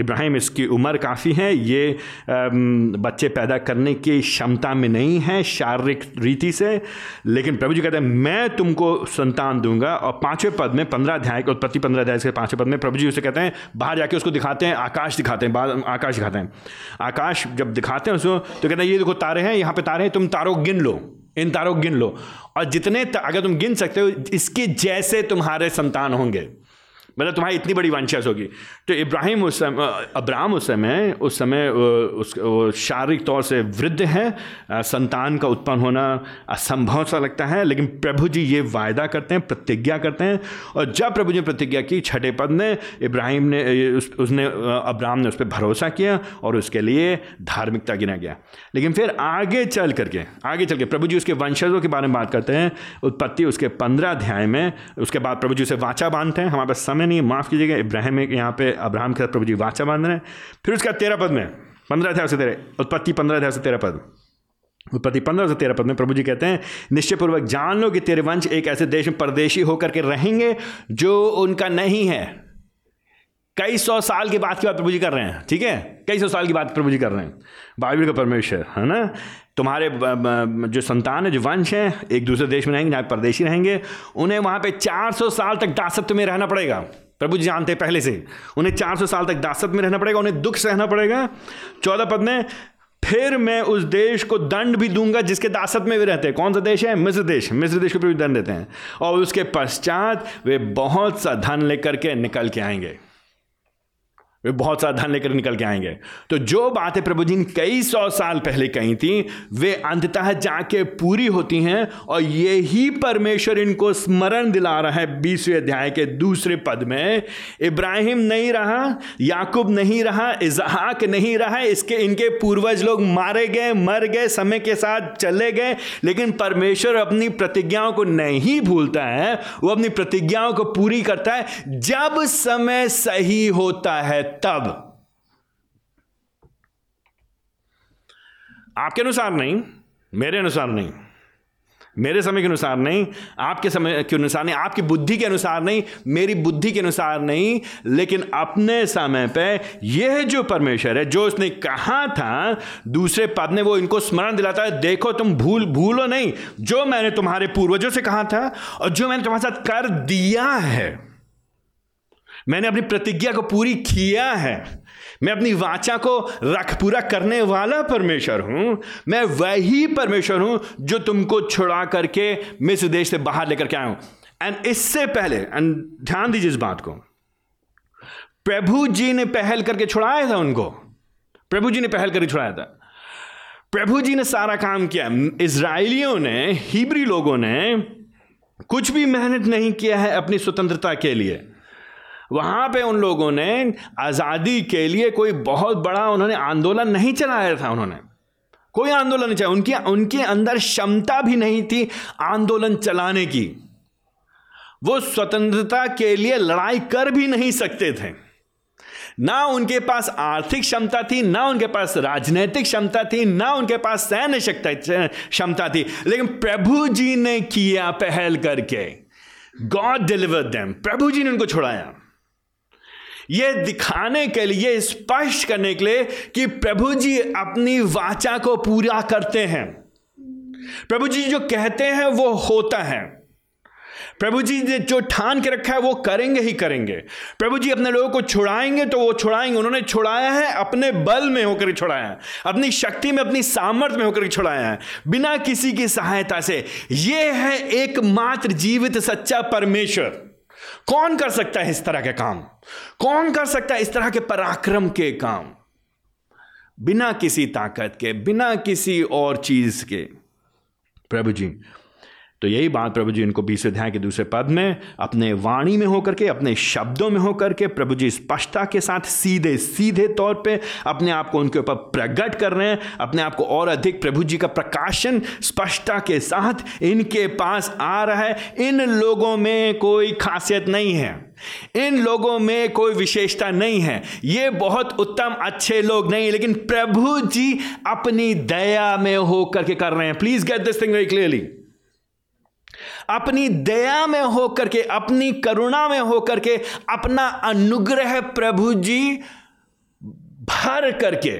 इब्राहिम इसकी उम्र काफ़ी है। ये बच्चे पैदा करने की क्षमता में नहीं है शारीरिक रीति से। लेकिन प्रभु जी कहते हैं, मैं तुमको संतान दूँगा। और पाँचवें पद में, पंद्रह अध्याय उत्पत्ति पंद्रह अध्याय के पाँचवें पद में प्रभु जी उसे कहते हैं, बाहर जाके उसको दिखाते हैं, आकाश दिखाते हैं, बाहर आकाश दिखाते हैं। आकाश जब दिखाते हैं उसको तो कहते हैं, ये देखो तारे हैं, यहाँ पे तारे हैं, तुम तारो गिन लो, इन तारों गिन लो। और जितने अगर तुम गिन सकते हो, इसके जैसे तुम्हारे संतान होंगे। मतलब तुम्हारी इतनी बड़ी वंशज होगी। तो इब्राहिम उस समय अब्राहम उस समय उस समय उस शारीरिक तौर से वृद्ध है संतान का उत्पन्न होना असंभव सा लगता है लेकिन प्रभु जी ये वायदा करते हैं प्रतिज्ञा करते हैं और जब प्रभु जी ने प्रतिज्ञा की छठे पद ने इब्राहिम ने उस, उसने अब्राहम ने उस पर भरोसा किया और उसके लिए धार्मिकता गिना गया। लेकिन फिर आगे चल करके आगे चल के प्रभु जी उसके वंशजों के बारे में बात करते हैं उत्पत्ति उसके पंद्रह अध्याय में उसके बाद प्रभु जी उसे वाचा बांधते हैं हमारे पास समय नहीं, माफ़ कीजिएगा, इब्राहिम एक यहाँ पे, अब्राहम के साथ प्रभु जी वाचा बाँध रहे हैं। फिर उसका तेरह पद में, पंद्रह अध्याय से तेरह उत्पत्ति पंद्रह अध्याय से तेरह पद। उत्पत्ति पंद्रह से तेरह पद में प्रभु जी कहते हैं निश्चय पूर्वक जान लो कि तेरे वंश एक ऐसे देश में परदेशी होकर के रहेंगे जो उनका नहीं है। कई सौ साल की बात की बात प्रभु जी कर रहे हैं, ठीक है? कई सौ साल की बात प्रभु जी कर रहे हैं। बाइबल का परमेश्वर, है ना? तुम्हारे जो संतान है, जो वंश हैं, एक दूसरे देश में रहेंगे जहाँ परदेशी रहेंगे, उन्हें वहाँ पे 400 साल तक दासत्व में रहना पड़ेगा। प्रभु जी जानते हैं पहले से। उन्हें 400 साल तक दासत्व में रहना पड़ेगा, उन्हें दुख सहना पड़ेगा। चौदह पद में, फिर मैं उस देश को दंड भी दूँगा जिसके दासत में वे रहते हैं। कौन सा देश है? मिस्र देश। मिस्र देश को भी दंड देते हैं। और उसके पश्चात वे बहुत सा धन लेकर के निकल के आएँगे। वे बहुत सारा धन लेकर निकल के आएँगे। तो जो बातें प्रभु जी ने कई सौ साल पहले कही थी, वे अंततः जाके पूरी होती हैं और यही परमेश्वर इनको स्मरण दिला रहा है बीसवें अध्याय के दूसरे पद में। इब्राहिम नहीं रहा, याकूब नहीं रहा इजहाक नहीं रहा, इसके, इनके पूर्वज लोग मारे गए, मर गए, समय के साथ चले गए, लेकिन परमेश्वर अपनी प्रतिज्ञाओं को नहीं भूलता है, वो अपनी प्रतिज्ञाओं को पूरी करता है जब समय सही होता है तब। आपके अनुसार नहीं, मेरे अनुसार नहीं, मेरे समय के अनुसार नहीं, आपके समय के अनुसार नहीं, आपकी बुद्धि के अनुसार नहीं, मेरी बुद्धि के अनुसार नहीं, लेकिन अपने समय पे यह जो परमेश्वर है, जो उसने कहा था, दूसरे पद ने वो इनको स्मरण दिलाता है, देखो तुम भूल, भूलो नहीं, जो मैंने तुम्हारे पूर्वजों से कहा था और जो मैंने तुम्हारे साथ कर दिया है। मैंने अपनी प्रतिज्ञा को पूरी किया है। मैं अपनी वाचा को रख पूरा करने वाला परमेश्वर हूँ। मैं वही परमेश्वर हूँ जो तुमको छुड़ा करके मिस्र देश से बाहर लेकर के आया हूँ। एंड इससे पहले एंड ध्यान दीजिए इस बात को। प्रभु जी ने पहल करके छुड़ाया था उनको। प्रभु जी ने पहल करके छुड़ाया था। प्रभु जी ने सारा काम किया। इसराइलियों ने, हिब्री लोगों ने कुछ भी मेहनत नहीं किया है अपनी स्वतंत्रता के लिए। वहाँ पे उन लोगों ने आज़ादी के लिए कोई बहुत बड़ा उन्होंने आंदोलन नहीं चलाया था उन्होंने। कोई आंदोलन नहीं चला उनकी, उनके अंदर क्षमता भी नहीं थी आंदोलन चलाने की। वो स्वतंत्रता के लिए लड़ाई कर भी नहीं सकते थे। ना उनके पास आर्थिक क्षमता थी, ना उनके पास राजनीतिक क्षमता थी, ना उनके पास सैन्य शक्ति, क्षमता थी। लेकिन प्रभु जी ने किया पहल करके। गॉड डिलीवर देम प्रभु जी ने उनको छुड़ाया। यह दिखाने के लिए, स्पष्ट करने के लिए कि प्रभु जी अपनी वाचा को पूरा करते हैं। प्रभु जी जो कहते हैं, वो होता है। प्रभु जी ने जो ठान के रखा है, वो करेंगे ही करेंगे। प्रभु जी अपने लोगों को छुड़ाएँगे तो वो छुड़ाएँगे। उन्होंने छुड़ाया है, अपने बल में होकर छुड़ाया है। अपनी शक्ति में, अपनी सामर्थ्य में होकर छुड़ाया है, बिना किसी की सहायता से। ये है एकमात्र जीवित सच्चा परमेश्वर। कौन कर सकता है इस तरह के काम? कौन कर सकता है इस तरह के पराक्रम के काम? बिना किसी ताकत के, बिना किसी और चीज़ के। प्रभु जी तो यही बात प्रभु जी इनको बीस अध्याय के दूसरे पद में, अपने वाणी में होकर के, अपने शब्दों में होकर के प्रभु जी स्पष्टता के साथ सीधे सीधे तौर पे अपने आप को उनके ऊपर प्रकट कर रहे हैं, अपने आप को और अधिक प्रभु जी का प्रकाशन स्पष्टता के साथ इनके पास आ रहा है। इन लोगों में कोई खासियत नहीं है। इन लोगों में कोई विशेषता नहीं है। ये बहुत उत्तम, अच्छे लोग नहीं, लेकिन प्रभु जी अपनी दया में होकर के कर रहे हैं। Please get this thing very clearly अपनी दया में होकर के, अपनी करुणा में होकर के, अपना अनुग्रह प्रभु जी भर करके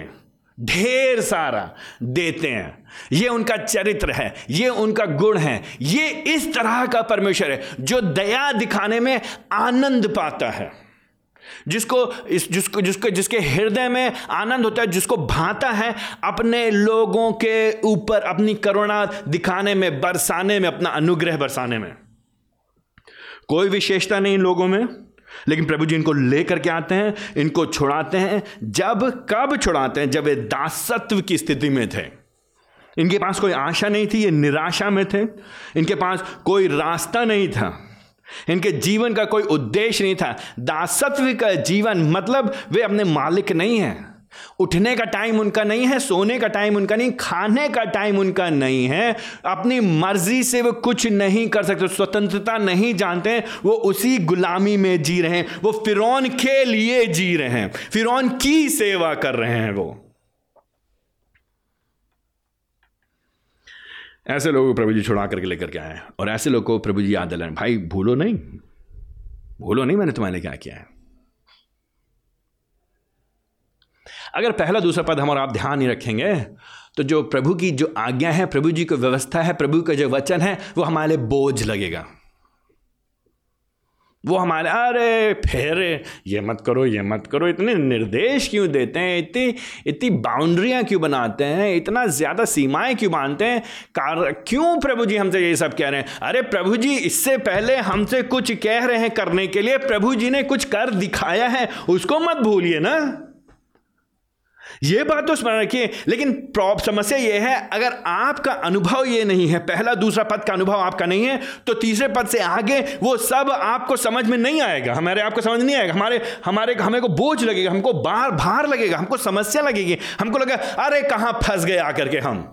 ढेर सारा देते हैं। ये उनका चरित्र है, ये उनका गुण है, ये इस तरह का परमेश्वर है जो दया दिखाने में आनंद पाता है। जिसको इस, जिसको जिसको, जिसके हृदय में आनंद होता है, जिसको भाता है, अपने लोगों के ऊपर, अपनी करुणा दिखाने में, बरसाने में, अपना अनुग्रह बरसाने में। कोई विशेषता नहीं लोगों में, लेकिन प्रभु जी इनको लेकर के आते हैं, इनको छुड़ाते हैं। जब, कब छुड़ाते हैं? जब वे दासत्व की स्थिति में थे। इनके पास कोई आशा नहीं थी, ये निराशा में थे। इनके पास कोई रास्ता नहीं था। इनके जीवन का कोई उद्देश्य नहीं था। दासत्व का जीवन मतलब वे अपने मालिक नहीं हैं। उठने का टाइम उनका नहीं है, सोने का टाइम उनका नहीं, खाने का टाइम उनका नहीं है। अपनी मर्ज़ी से वो कुछ नहीं कर सकते, स्वतंत्रता नहीं जानते, वो उसी गुलामी में जी रहे हैं, वो फिरौन के लिए जी रहे हैं, फिरौन की सेवा कर रहे हैं वो। ऐसे लोगों को प्रभु जी छुड़ा करके लेकर के आए और ऐसे लोगों को प्रभु जी याद दिलाए। भाई, भूलो नहीं। भूलो नहीं मैंने तुम्हारे लिए क्या किया है? अगर पहला दूसरा पद हम और आप ध्यान नहीं रखेंगे तो जो प्रभु की जो आज्ञा है, प्रभु जी की व्यवस्था है, प्रभु का जो वचन है, वो हमारे लिए बोझ लगेगा। वो हमारे, अरे फिर ये मत करो, ये मत करो, इतने निर्देश क्यों देते हैं? इतनी इतनी बाउंड्रियाँ क्यों बनाते हैं? इतना ज़्यादा सीमाएँ क्यों बांधते हैं? कार, क्यों प्रभु जी हमसे ये सब कह रहे हैं? अरे प्रभु जी, इससे पहले हमसे कुछ कह रहे हैं करने के लिए, प्रभु जी ने कुछ कर दिखाया है, उसको मत भूलिए ना। ये बात तो स्मरण रखिए, लेकिन समस्या ये है, अगर आपका अनुभव ये नहीं है, पहला दूसरा पद का अनुभव आपका नहीं है तो तीसरे पद से आगे वो सब आपको समझ में नहीं आएगा। हमारे आपको समझ नहीं आएगा। हमारे हमारे हमें को बोझ लगेगा, हमको बार भार लगेगा, हमको समस्या लगेगी, हमको लगेगा अरे, कहाँ फंस गए आकर के हम?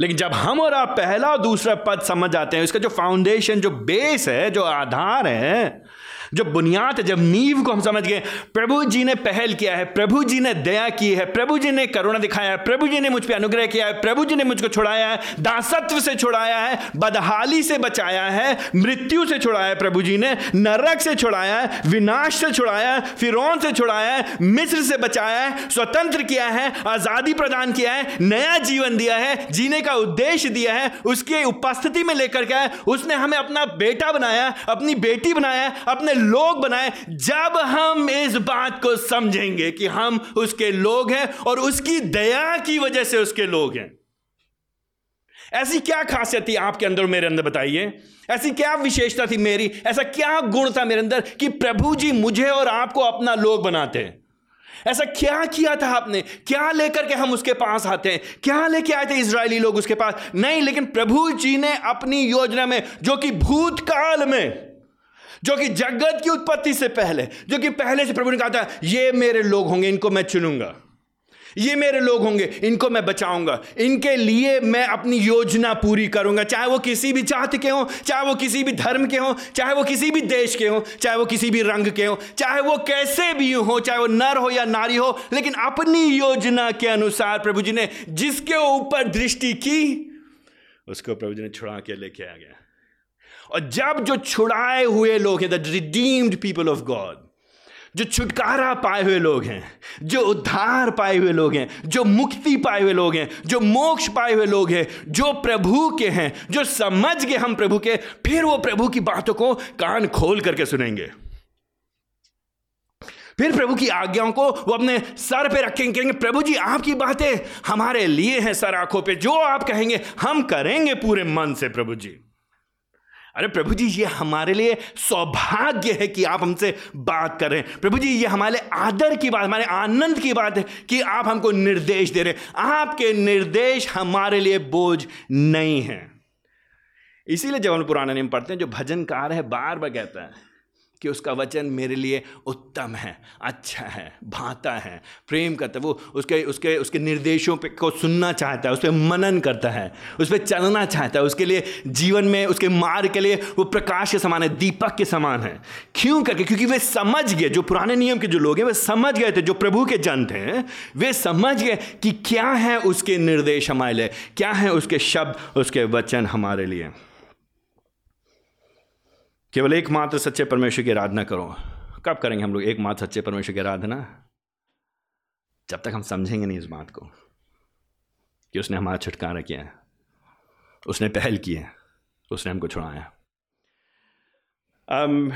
लेकिन जब हम और आप पहला और दूसरा पद समझ आते हैं, इसका जो फाउंडेशन जो बेस है, जो आधार है जो बुनियाद जब नींव को हम समझ गए, प्रभु जी ने पहल किया है, प्रभु जी ने दया की है, प्रभु जी ने करुणा दिखाया है, प्रभु जी ने मुझ पर अनुग्रह किया है, प्रभु जी ने मुझको छुड़ाया है, दासत्व से छुड़ाया है, बदहाली से बचाया है, मृत्यु से छुड़ाया है, प्रभु जी ने नरक से छुड़ाया है, विनाश से छुड़ाया है, फिरौन से छुड़ाया है, मिस्र से बचाया है, स्वतंत्र किया है, आज़ादी प्रदान किया है, नया जीवन दिया है, जीने का उद्देश्य दिया है, उसकी उपस्थिति में लेकर के उसने हमें अपना बेटा बनाया, अपनी बेटी बनाया, अपने लोग बनाए, जब हम इस बात को समझेंगे कि हम उसके लोग हैं और उसकी दया की वजह से उसके लोग हैं। ऐसी क्या खासियत थी आपके अंदर मेरे अंदर बताइए? ऐसी क्या विशेषता थी मेरी? ऐसा क्या गुण था मेरे अंदर कि प्रभु जी मुझे और आपको अपना लोग बनाते हैं? ऐसा क्या किया था आपने? क्या लेकर के हम उसके पास आते हैं? क्या लेके आए थे इसराइली लोग उसके पास? नहीं, लेकिन प्रभु जी ने अपनी योजना में, जो कि भूतकाल में जो कि जगत की उत्पत्ति से पहले, जो कि पहले से प्रभु ने कहा था, ये मेरे लोग होंगे, इनको मैं चुनूँगा। ये मेरे लोग होंगे, इनको मैं बचाऊँगा। इनके लिए मैं अपनी योजना पूरी करूँगा। चाहे वो किसी भी जात के हों, चाहे वो किसी भी धर्म के हों, चाहे वो किसी भी देश के हों, चाहे वो किसी भी रंग के हों, चाहे वो कैसे भी हो, चाहे वो नर हो या नारी हो, लेकिन अपनी योजना के अनुसार प्रभु जी ने जिसके ऊपर दृष्टि की, उसको प्रभु जी ने छुड़ा के लेके आ गया। और जब जो छुड़ाए हुए लोग हैं the redeemed people of God जो छुटकारा पाए हुए लोग हैं, जो उद्धार पाए हुए लोग हैं, जो मुक्ति पाए हुए लोग हैं, जो मोक्ष पाए हुए लोग हैं, जो प्रभु के हैं, जो समझ गए हम प्रभु के, फिर वो प्रभु की बातों को कान खोल करके सुनेंगे। फिर प्रभु की आज्ञाओं को वो अपने सर पे रखेंगे, कहेंगे, प्रभु जी, आपकी बातें हमारे लिए हैं सर आँखों पे, जो आप कहेंगे, हम करेंगे पूरे मन से, प्रभु जी। अरे प्रभु जी, ये हमारे लिए सौभाग्य है कि आप हमसे बात कर रहे हैं। प्रभु जी, ये हमारे आदर की बात, हमारे आनंद की बात है कि आप हमको निर्देश दे रहे हैं। आपके निर्देश हमारे लिए बोझ नहीं है। इसीलिए जब हम पुराना नियम पढ़ते हैं, जो भजनकार है बार बार कहता है कि उसका वचन मेरे लिए उत्तम है अच्छा है, भाता है, प्रेम करता है। वो उसके उसके उसके निर्देशों पे को सुनना चाहता है, उस पर मनन करता है, उस पर चलना चाहता है, उसके लिए जीवन में, उसके मार्ग के लिए वो प्रकाश के समान है, दीपक के समान है। क्यों करके? क्योंकि वे समझ गए, जो पुराने नियम के जो लोग हैं, वे समझ गए थे, जो प्रभु के जन थे, वे समझ गए कि क्या है उसके निर्देश हमारे लिए, क्या है उसके शब्द, उसके वचन हमारे लिए। केवल एकमात्र सच्चे परमेश्वर की आराधना करो। कब करेंगे हम लोग एकमात्र सच्चे परमेश्वर की आराधना? जब तक हम समझेंगे नहीं इस बात को कि उसने हमारा छुटकारा किया है उसने पहल की है उसने हमको छुड़ाया। um,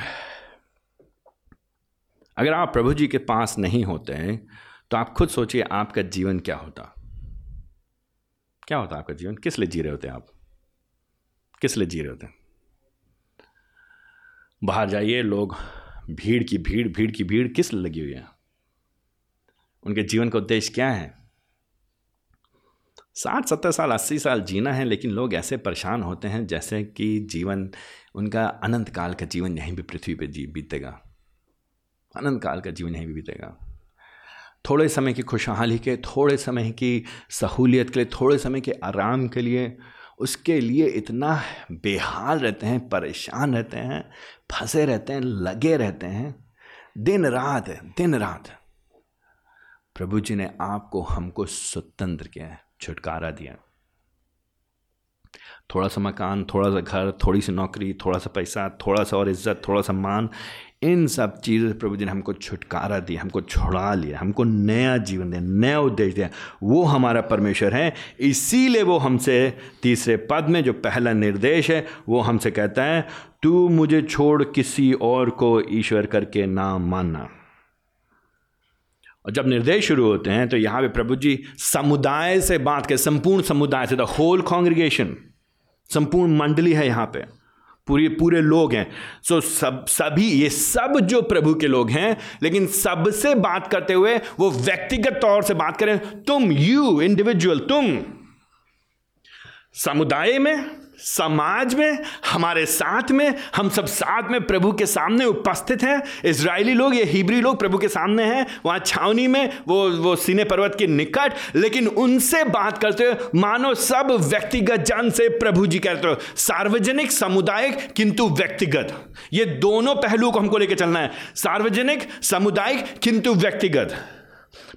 अगर आप प्रभु जी के पास नहीं होते हैं तो आप खुद सोचिए आपका जीवन क्या होता। क्या होता आपका जीवन? किस लिए जी रहे होते आप? किस लिए जी रहे होते? बाहर जाइए, लोग भीड़ की भीड़ भीड़ की भीड़ किस लगी हुई है? उनके जीवन का उद्देश्य क्या है? साठ, सत्तर साल, अस्सी साल जीना है, लेकिन लोग ऐसे परेशान होते हैं जैसे कि जीवन, उनका अनंत काल का जीवन यहीं भी पृथ्वी पे जी बीतेगा। अनंत काल का जीवन यहीं भी बीतेगा। थोड़े समय की खुशहाली के, थोड़े समय की सहूलियत के लिए, थोड़े समय के आराम के लिए उसके लिए इतना बेहाल रहते हैं, परेशान रहते हैं, फंसे रहते हैं, लगे रहते हैं। दिन रात दिन रात। प्रभु जी ने आपको, हमको स्वतंत्र किया है, छुटकारा दिया थोड़ा सा मकान, थोड़ा सा घर, थोड़ी सी नौकरी, थोड़ा सा पैसा, थोड़ा सा और इज़्ज़त, थोड़ा सा मान इन सब चीज़ों से प्रभु जी ने हमको छुटकारा दिया, हमको छुड़ा लिया, हमको नया जीवन दिया, नया उद्देश्य दिया। वो हमारा परमेश्वर है। इसीलिए वो हमसे तीसरे पद में जो पहला निर्देश है, वो हमसे कहता है, तू मुझे छोड़ किसी और को ईश्वर करके ना मानना। और जब निर्देश शुरू होते हैं तो यहाँ पे प्रभु जी समुदाय से बात कर, संपूर्ण समुदाय से द होल कॉन्ग्रीगेशन संपूर्ण मंडली है यहाँ पे। पूरे पूरे लोग हैं। सो सब, सभी, ये सब जो प्रभु के लोग हैं, लेकिन सबसे बात करते हुए वो व्यक्तिगत तौर से बात करें, तुम यू इंडिविजुअल तुम। समुदाय में समाज में, हमारे साथ में, हम सब साथ में प्रभु के सामने उपस्थित हैं। इसराइली लोग, ये हिब्री लोग प्रभु के सामने हैं। वहाँ छावनी में, वो वो सीने पर्वत के निकट, लेकिन उनसे बात करते हुए, मानो सब व्यक्तिगत जन से प्रभु जी कहते हो। सार्वजनिक, सामुदायिक, किंतु व्यक्तिगत। ये दोनों पहलू को हमको लेकर चलना है। सार्वजनिक, सामुदायिक, किंतु व्यक्तिगत।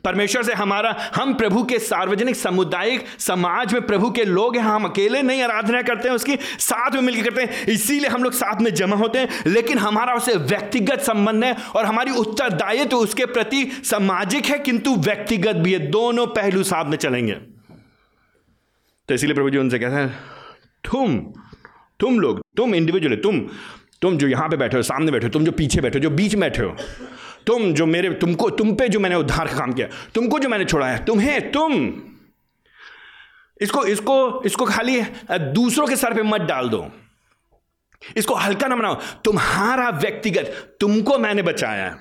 परमेश्वर से हमारा, हम प्रभु के सार्वजनिक सामुदायिक समाज में प्रभु के लोग हैं, हम अकेले नहीं आराधना करते हैं, उसकी साथ में मिलकर करते हैं। इसीलिए हम लोग साथ में जमा होते हैं, लेकिन हमारा उससे व्यक्तिगत संबंध है और हमारी उत्तरदायित्व तो उसके प्रति सामाजिक है, किंतु व्यक्तिगत भी है। दोनों पहलू साथ में चलेंगे। तो इसीलिए प्रभु जी उनसे कहते हैं, तुम तुम लोग, तुम इंडिविजुअल तुम तुम जो यहाँ पे बैठे हो, सामने बैठे हो, तुम जो पीछे बैठे हो, जो बीच बैठे हो तुम जो मेरे, तुमको, तुम पे जो मैंने उद्धार का काम किया, तुमको जो मैंने छोड़ाया तुम्हें तुम इसको इसको इसको खाली दूसरों के सर पे मत डाल दो। इसको हल्का ना बनाओ। तुम्हारा व्यक्तिगत, तुमको मैंने बचाया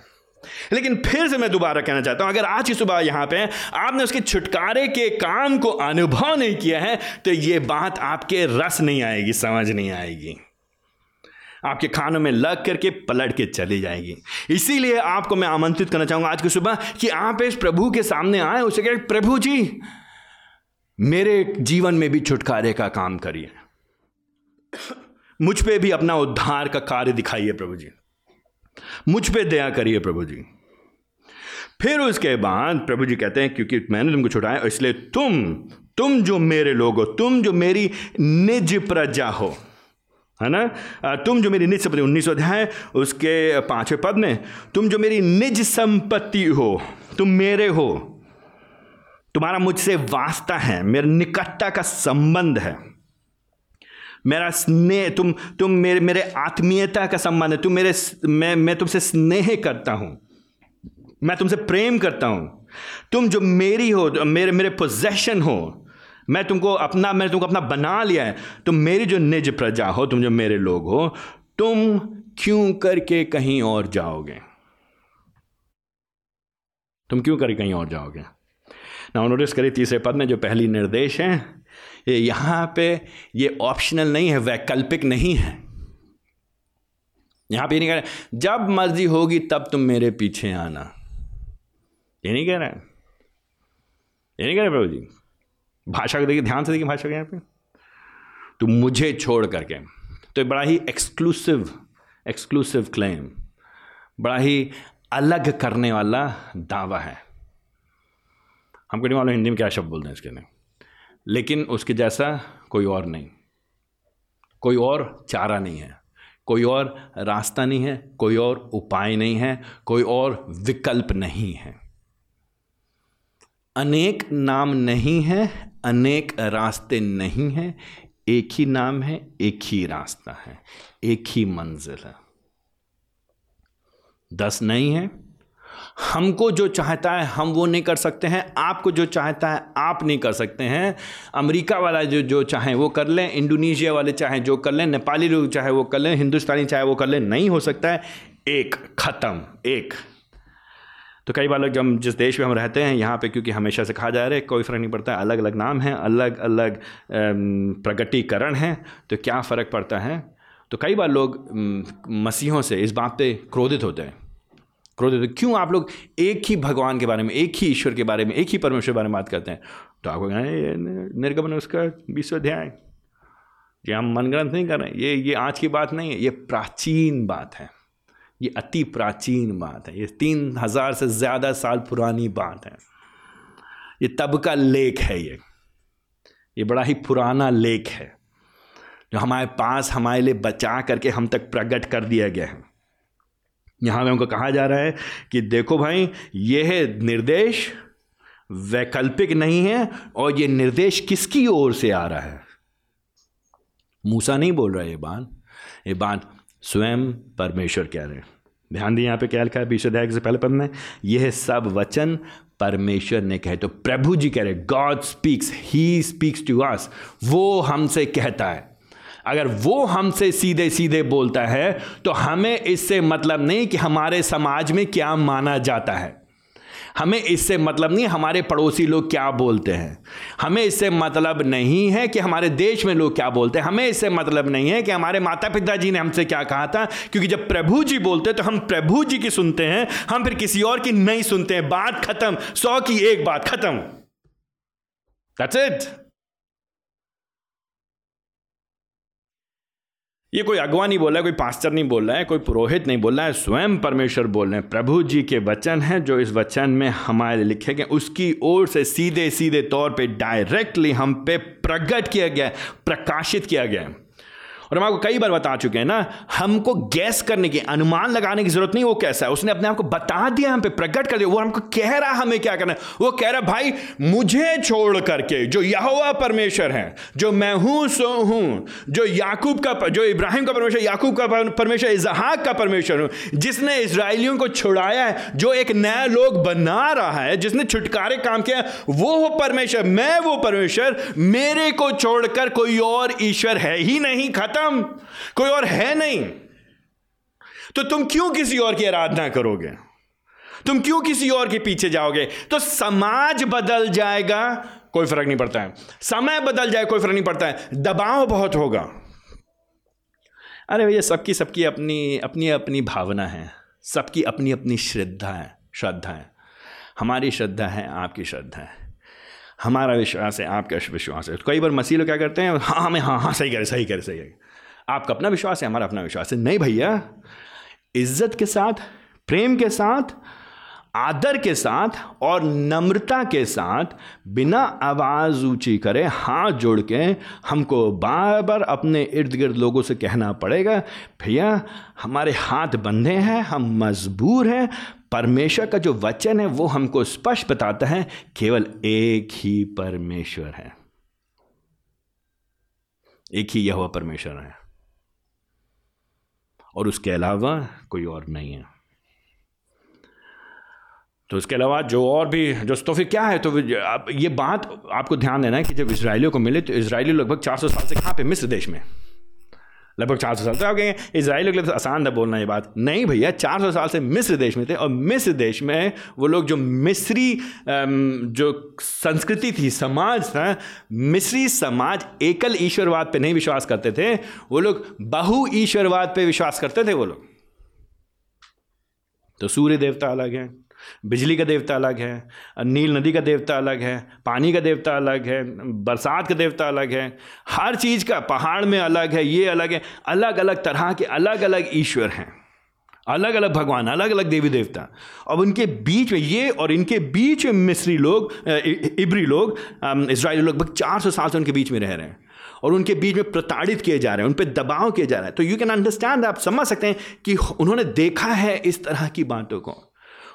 लेकिन फिर से मैं दोबारा कहना चाहता हूँ, अगर आज की सुबह यहाँ पे आपने उसके छुटकारे के काम को अनुभव नहीं किया है तो यह बात आपके रस नहीं आएगी, समझ नहीं आएगी। आपके खानों में लग करके पलट के चली जाएगी। इसीलिए आपको मैं आमंत्रित करना चाहूँगा आज की सुबह कि आप इस प्रभु के सामने आए, उसे कहे, प्रभु जी, मेरे जीवन में भी छुटकारे का काम करिए। मुझ पे भी अपना उद्धार का कार्य दिखाइए प्रभु जी। मुझ पे दया करिए प्रभु जी। फिर उसके बाद प्रभु जी कहते हैं, क्योंकि मैंने तुमको छुटाया, इसलिए तुम तुम जो मेरे लोग हो, तुम जो मेरी निज प्रजा हो है ना? तुम जो मेरी निज संपत्ति, उन्नीस अध्याय, उसके पाँचवें पद में, तुम जो मेरी निज संपत्ति हो, तुम मेरे हो, तुम्हारा मुझसे वास्ता है, मेरे निकटता का संबंध है। मेरा स्नेह, तुम तुम मेरे मेरे आत्मीयता का संबंध है, तुम मेरे मैं मैं तुमसे स्नेह करता हूँ, मैं तुमसे प्रेम करता हूँ। तुम जो मेरी हो मेरे मेरे पोजेशन हो मैं तुमको अपना, मैंने तुमको अपना बना लिया है। तुम मेरी जो निज प्रजा हो, तुम जो मेरे लोग हो, तुम क्यों करके कहीं और जाओगे? तुम क्यों करके कहीं और जाओगे? ना नोटिस करिए तीसरे पद में जो पहली निर्देश है, ये यहाँ पे ये ऑप्शनल नहीं है, वैकल्पिक नहीं है। यहाँ पे नहीं कह रहे, जब मर्ज़ी होगी तब तुम मेरे पीछे आना। ये नहीं कह रहे। ये नहीं कह रहे प्रभु जी। भाषा को देखिए, ध्यान से देखिए भाषा को यहाँ पे। तो मुझे छोड़ करके तो बड़ा ही एक्सक्लूसिव एक्सक्लूसिव क्लेम बड़ा ही अलग करने वाला दावा है। हमको नहीं मालूम हिंदी में क्या शब्द बोलते हैं इसके लिए? लेकिन उसके जैसा कोई और नहीं। कोई और चारा नहीं है। कोई और रास्ता नहीं है। कोई और उपाय नहीं है। कोई और विकल्प नहीं है। अनेक नाम नहीं है अनेक रास्ते नहीं हैं, एक ही नाम है, एक ही रास्ता है, एक ही मंजिल है। दस नहीं है। हमको जो चाहता है, हम वो नहीं कर सकते हैं। आपको जो चाहता है, आप नहीं कर सकते हैं। अमेरिका वाला जो जो चाहे वो कर लें, इंडोनेशिया वाले चाहे जो कर लें, नेपाली लोग चाहे वो कर लें, हिंदुस्तानी चाहे वो कर लें, नहीं हो सकता है। एक, ख़त्म, एक। तो कई बार लोग जब जिस देश में हम रहते हैं, यहाँ पे क्योंकि हमेशा से कहा जा रहा है, कोई फ़र्क नहीं पड़ता अलग अलग नाम हैं अलग अलग प्रगटीकरण हैं तो क्या फ़र्क पड़ता है? तो कई बार लोग मसीहों से इस बात पे क्रोधित होते हैं। क्रोधित होते क्यों आप लोग एक ही भगवान के बारे में, एक ही ईश्वर के बारे में, एक ही परमेश्वर के बारे में बात करते हैं? तो आपको निर्गमन उसका विश्व अध्याय। ये हम मनग्रंथ नहीं कर रहे हैं, ये ये आज की बात नहीं है, ये प्राचीन बात है। ये अति प्राचीन बात है। ये तीन हज़ार से ज़्यादा साल पुरानी बात है। ये तब का लेख है ये। ये बड़ा ही पुराना लेख है। जो हमारे पास, हमारे लिए बचा करके हम तक प्रकट कर दिया गया है। यहाँ पे हमको कहा जा रहा है कि देखो भाई, यह निर्देश वैकल्पिक नहीं है और ये निर्देश किसकी ओर से आ रहा है? मूसा नहीं बोल रहा है ये बात। ये बात स्वयं परमेश्वर कह रहे हैं। ध्यान दिए यहाँ पे क्या लिखा है बीस अध्याय से पहले में यह सब वचन परमेश्वर ने कहे। तो प्रभु जी कह रहे God speaks he speaks to us वो हमसे कहता है। अगर वो हमसे सीधे सीधे बोलता है तो हमें इससे मतलब नहीं कि हमारे समाज में क्या माना जाता है। हमें इससे मतलब नहीं, हमारे पड़ोसी लोग क्या बोलते हैं? हमें इससे मतलब नहीं है कि हमारे देश में लोग क्या बोलते हैं। हमें इससे मतलब नहीं है कि हमारे माता पिता जी ने हमसे क्या कहा था, क्योंकि जब प्रभु जी बोलते तो हम प्रभु जी की सुनते हैं, हम फिर किसी और की नहीं सुनते हैं। बात खत्म, सौ की एक बात खत्म। दैट्स इट ये कोई अगवा नहीं बोल रहा है, कोई पास्टर नहीं बोल रहा है, कोई पुरोहित नहीं बोल रहा है, स्वयं परमेश्वर बोल रहे हैं। प्रभु जी के वचन हैं, जो इस वचन में हमारे लिखे गए उसकी ओर से सीधे सीधे तौर पे डायरेक्टली हम पे प्रकट किया गया प्रकाशित किया गया और हम आपको कई बार बता चुके हैं ना, हमको गैस करने की, अनुमान लगाने की ज़रूरत नहीं, वो कैसा है? उसने अपने आप को बता दिया, हम पे प्रकट कर दिया, वो हमको कह रहा हमें क्या करना है? वो कह रहा भाई, मुझे छोड़ करके, जो यहोवा परमेश्वर है, जो मैं हूँ, सो हूँ, जो याकूब का, जो इब्राहिम का परमेश्वर, याकूब का परमेश्वर इजहाक का परमेश्वर हूँ, जिसने इसराइलियों को छुड़ाया है, जो एक नया लोग बना रहा है, जिसने छुटकारे काम किया वो हो परमेश्वर, मैं वो परमेश्वर, मेरे को छोड़कर कोई और ईश्वर है ही नहीं, खत्म खत्म। कोई और है नहीं। तो तुम क्यों किसी और की आराधना करोगे? तुम क्यों किसी और के पीछे जाओगे? तो समाज बदल जाएगा। कोई फ़र्क नहीं पड़ता है। समय बदल जाए, कोई फ़र्क नहीं पड़ता है। दबाव बहुत होगा। अरे भैया, सबकी सबकी अपनी अपनी अपनी भावना है। सबकी अपनी अपनी श्रद्धा है श्रद्धा है। हमारी श्रद्धा है, आपकी श्रद्धा है। हमारा विश्वास है, आपका विश्वास है। तो कई बार मसीह लोग क्या करते हैं? हाँ हमें हाँ हाँ सही करे सही करे सही करे आपका अपना विश्वास है, हमारा अपना विश्वास है। नहीं भैया, इज़्ज़त के साथ, प्रेम के साथ, आदर के साथ और नम्रता के साथ बिना आवाज़ ऊँची करे हाथ जोड़ के हमको बार बार अपने इर्द गिर्द लोगों से कहना पड़ेगा, भैया, हमारे हाथ बंधे हैं, हम मजबूर हैं। परमेश्वर का जो वचन है, वो हमको स्पष्ट बताता है, केवल एक ही परमेश्वर है। एक ही यह परमेश्वर है। और उसके अलावा कोई और नहीं है। तो उसके अलावा जो और भी, जो तो फिर क्या है तो ये बात आपको ध्यान देना है कि जब इसराइलियों को मिले तो इसराइली लगभग 400 साल से कहाँ पे मिस्र देश में? लगभग चार सौ साल तो आप कहेंगे, इसराइल के लिए तो आसान था बोलना ये बात। नहीं भैया, चार सौ साल से मिस्र देश में थे और मिस्र देश में वो लोग जो मिस्री जो संस्कृति थी, समाज था, मिस्री समाज एकल ईश्वरवाद पे नहीं विश्वास करते थे। वो लोग बहु ईश्वरवाद पे विश्वास करते थे वो लोग। तो सूर्य देवता अलग है। बिजली का देवता अलग है, नील नदी का देवता अलग है, पानी का देवता अलग है, बरसात का देवता अलग है, हर चीज़ का पहाड़ में अलग है, ये अलग है अलग अलग तरह के अलग अलग ईश्वर हैं। अलग अलग भगवान अलग अलग देवी देवता। अब उनके बीच में ये और इनके बीच में मिस्री लोग इब्री लोग इसराइली लोग लगभग चार सौ साल से उनके बीच में रह रहे हैं और उनके बीच में प्रताड़ित किए जा रहे हैं, उन पर दबाव किए जा रहे हैं। तो यू कैन अंडरस्टैंड आप समझ सकते हैं कि उन्होंने देखा है इस तरह की बातों को।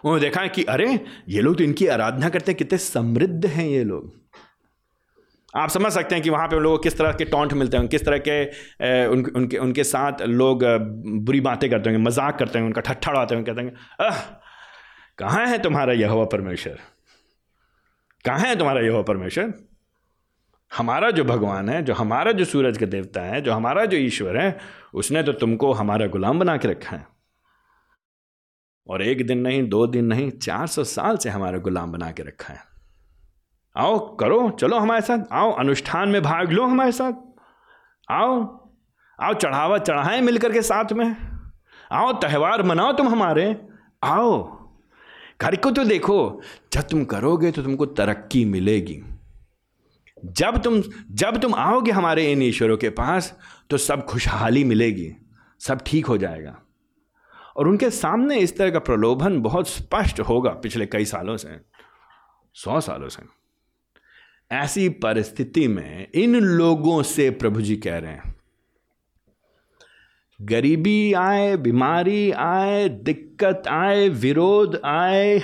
उन्होंने देखा है कि अरे ये लोग तो इनकी आराधना करते हैं कितने समृद्ध हैं ये लोग। आप समझ सकते हैं कि वहाँ पे उन लोगों को किस तरह के टॉन्ट मिलते हैं किस तरह के उन, उनके उनके साथ लोग बुरी बातें करते होंगे मज़ाक करते हैं उनका ठट्ठा उड़ाते हैं कहते हैं अह कहाँ है तुम्हारा यह परमेश्वर? कहाँ है तुम्हारा यह परमेश्वर? हमारा जो भगवान है जो हमारा जो सूरज का देवता है जो हमारा जो ईश्वर है उसने तो तुमको हमारा गुलाम बना के रखा है। और एक दिन नहीं, दो दिन नहीं, चार सौ साल से हमारे गुलाम बना के रखा है। आओ, करो, चलो हमारे साथ। आओ, अनुष्ठान में भाग लो हमारे साथ। आओ आओ, चढ़ावा चढ़ाएँ मिलकर के साथ में। आओ, त्यौहार मनाओ तुम हमारे। आओ, घर को तो देखो, जब तुम करोगे तो तुमको तरक्की मिलेगी। जब तुम जब तुम आओगे हमारे इन ईश्वरों के पास तो सब खुशहाली मिलेगी, सब ठीक हो जाएगा। और उनके सामने इस तरह का प्रलोभन बहुत स्पष्ट होगा पिछले कई सालों से, सौ सालों से। ऐसी परिस्थिति में इन लोगों से प्रभु जी कह रहे हैं, गरीबी आए, बीमारी आए, दिक्कत आए, विरोध आए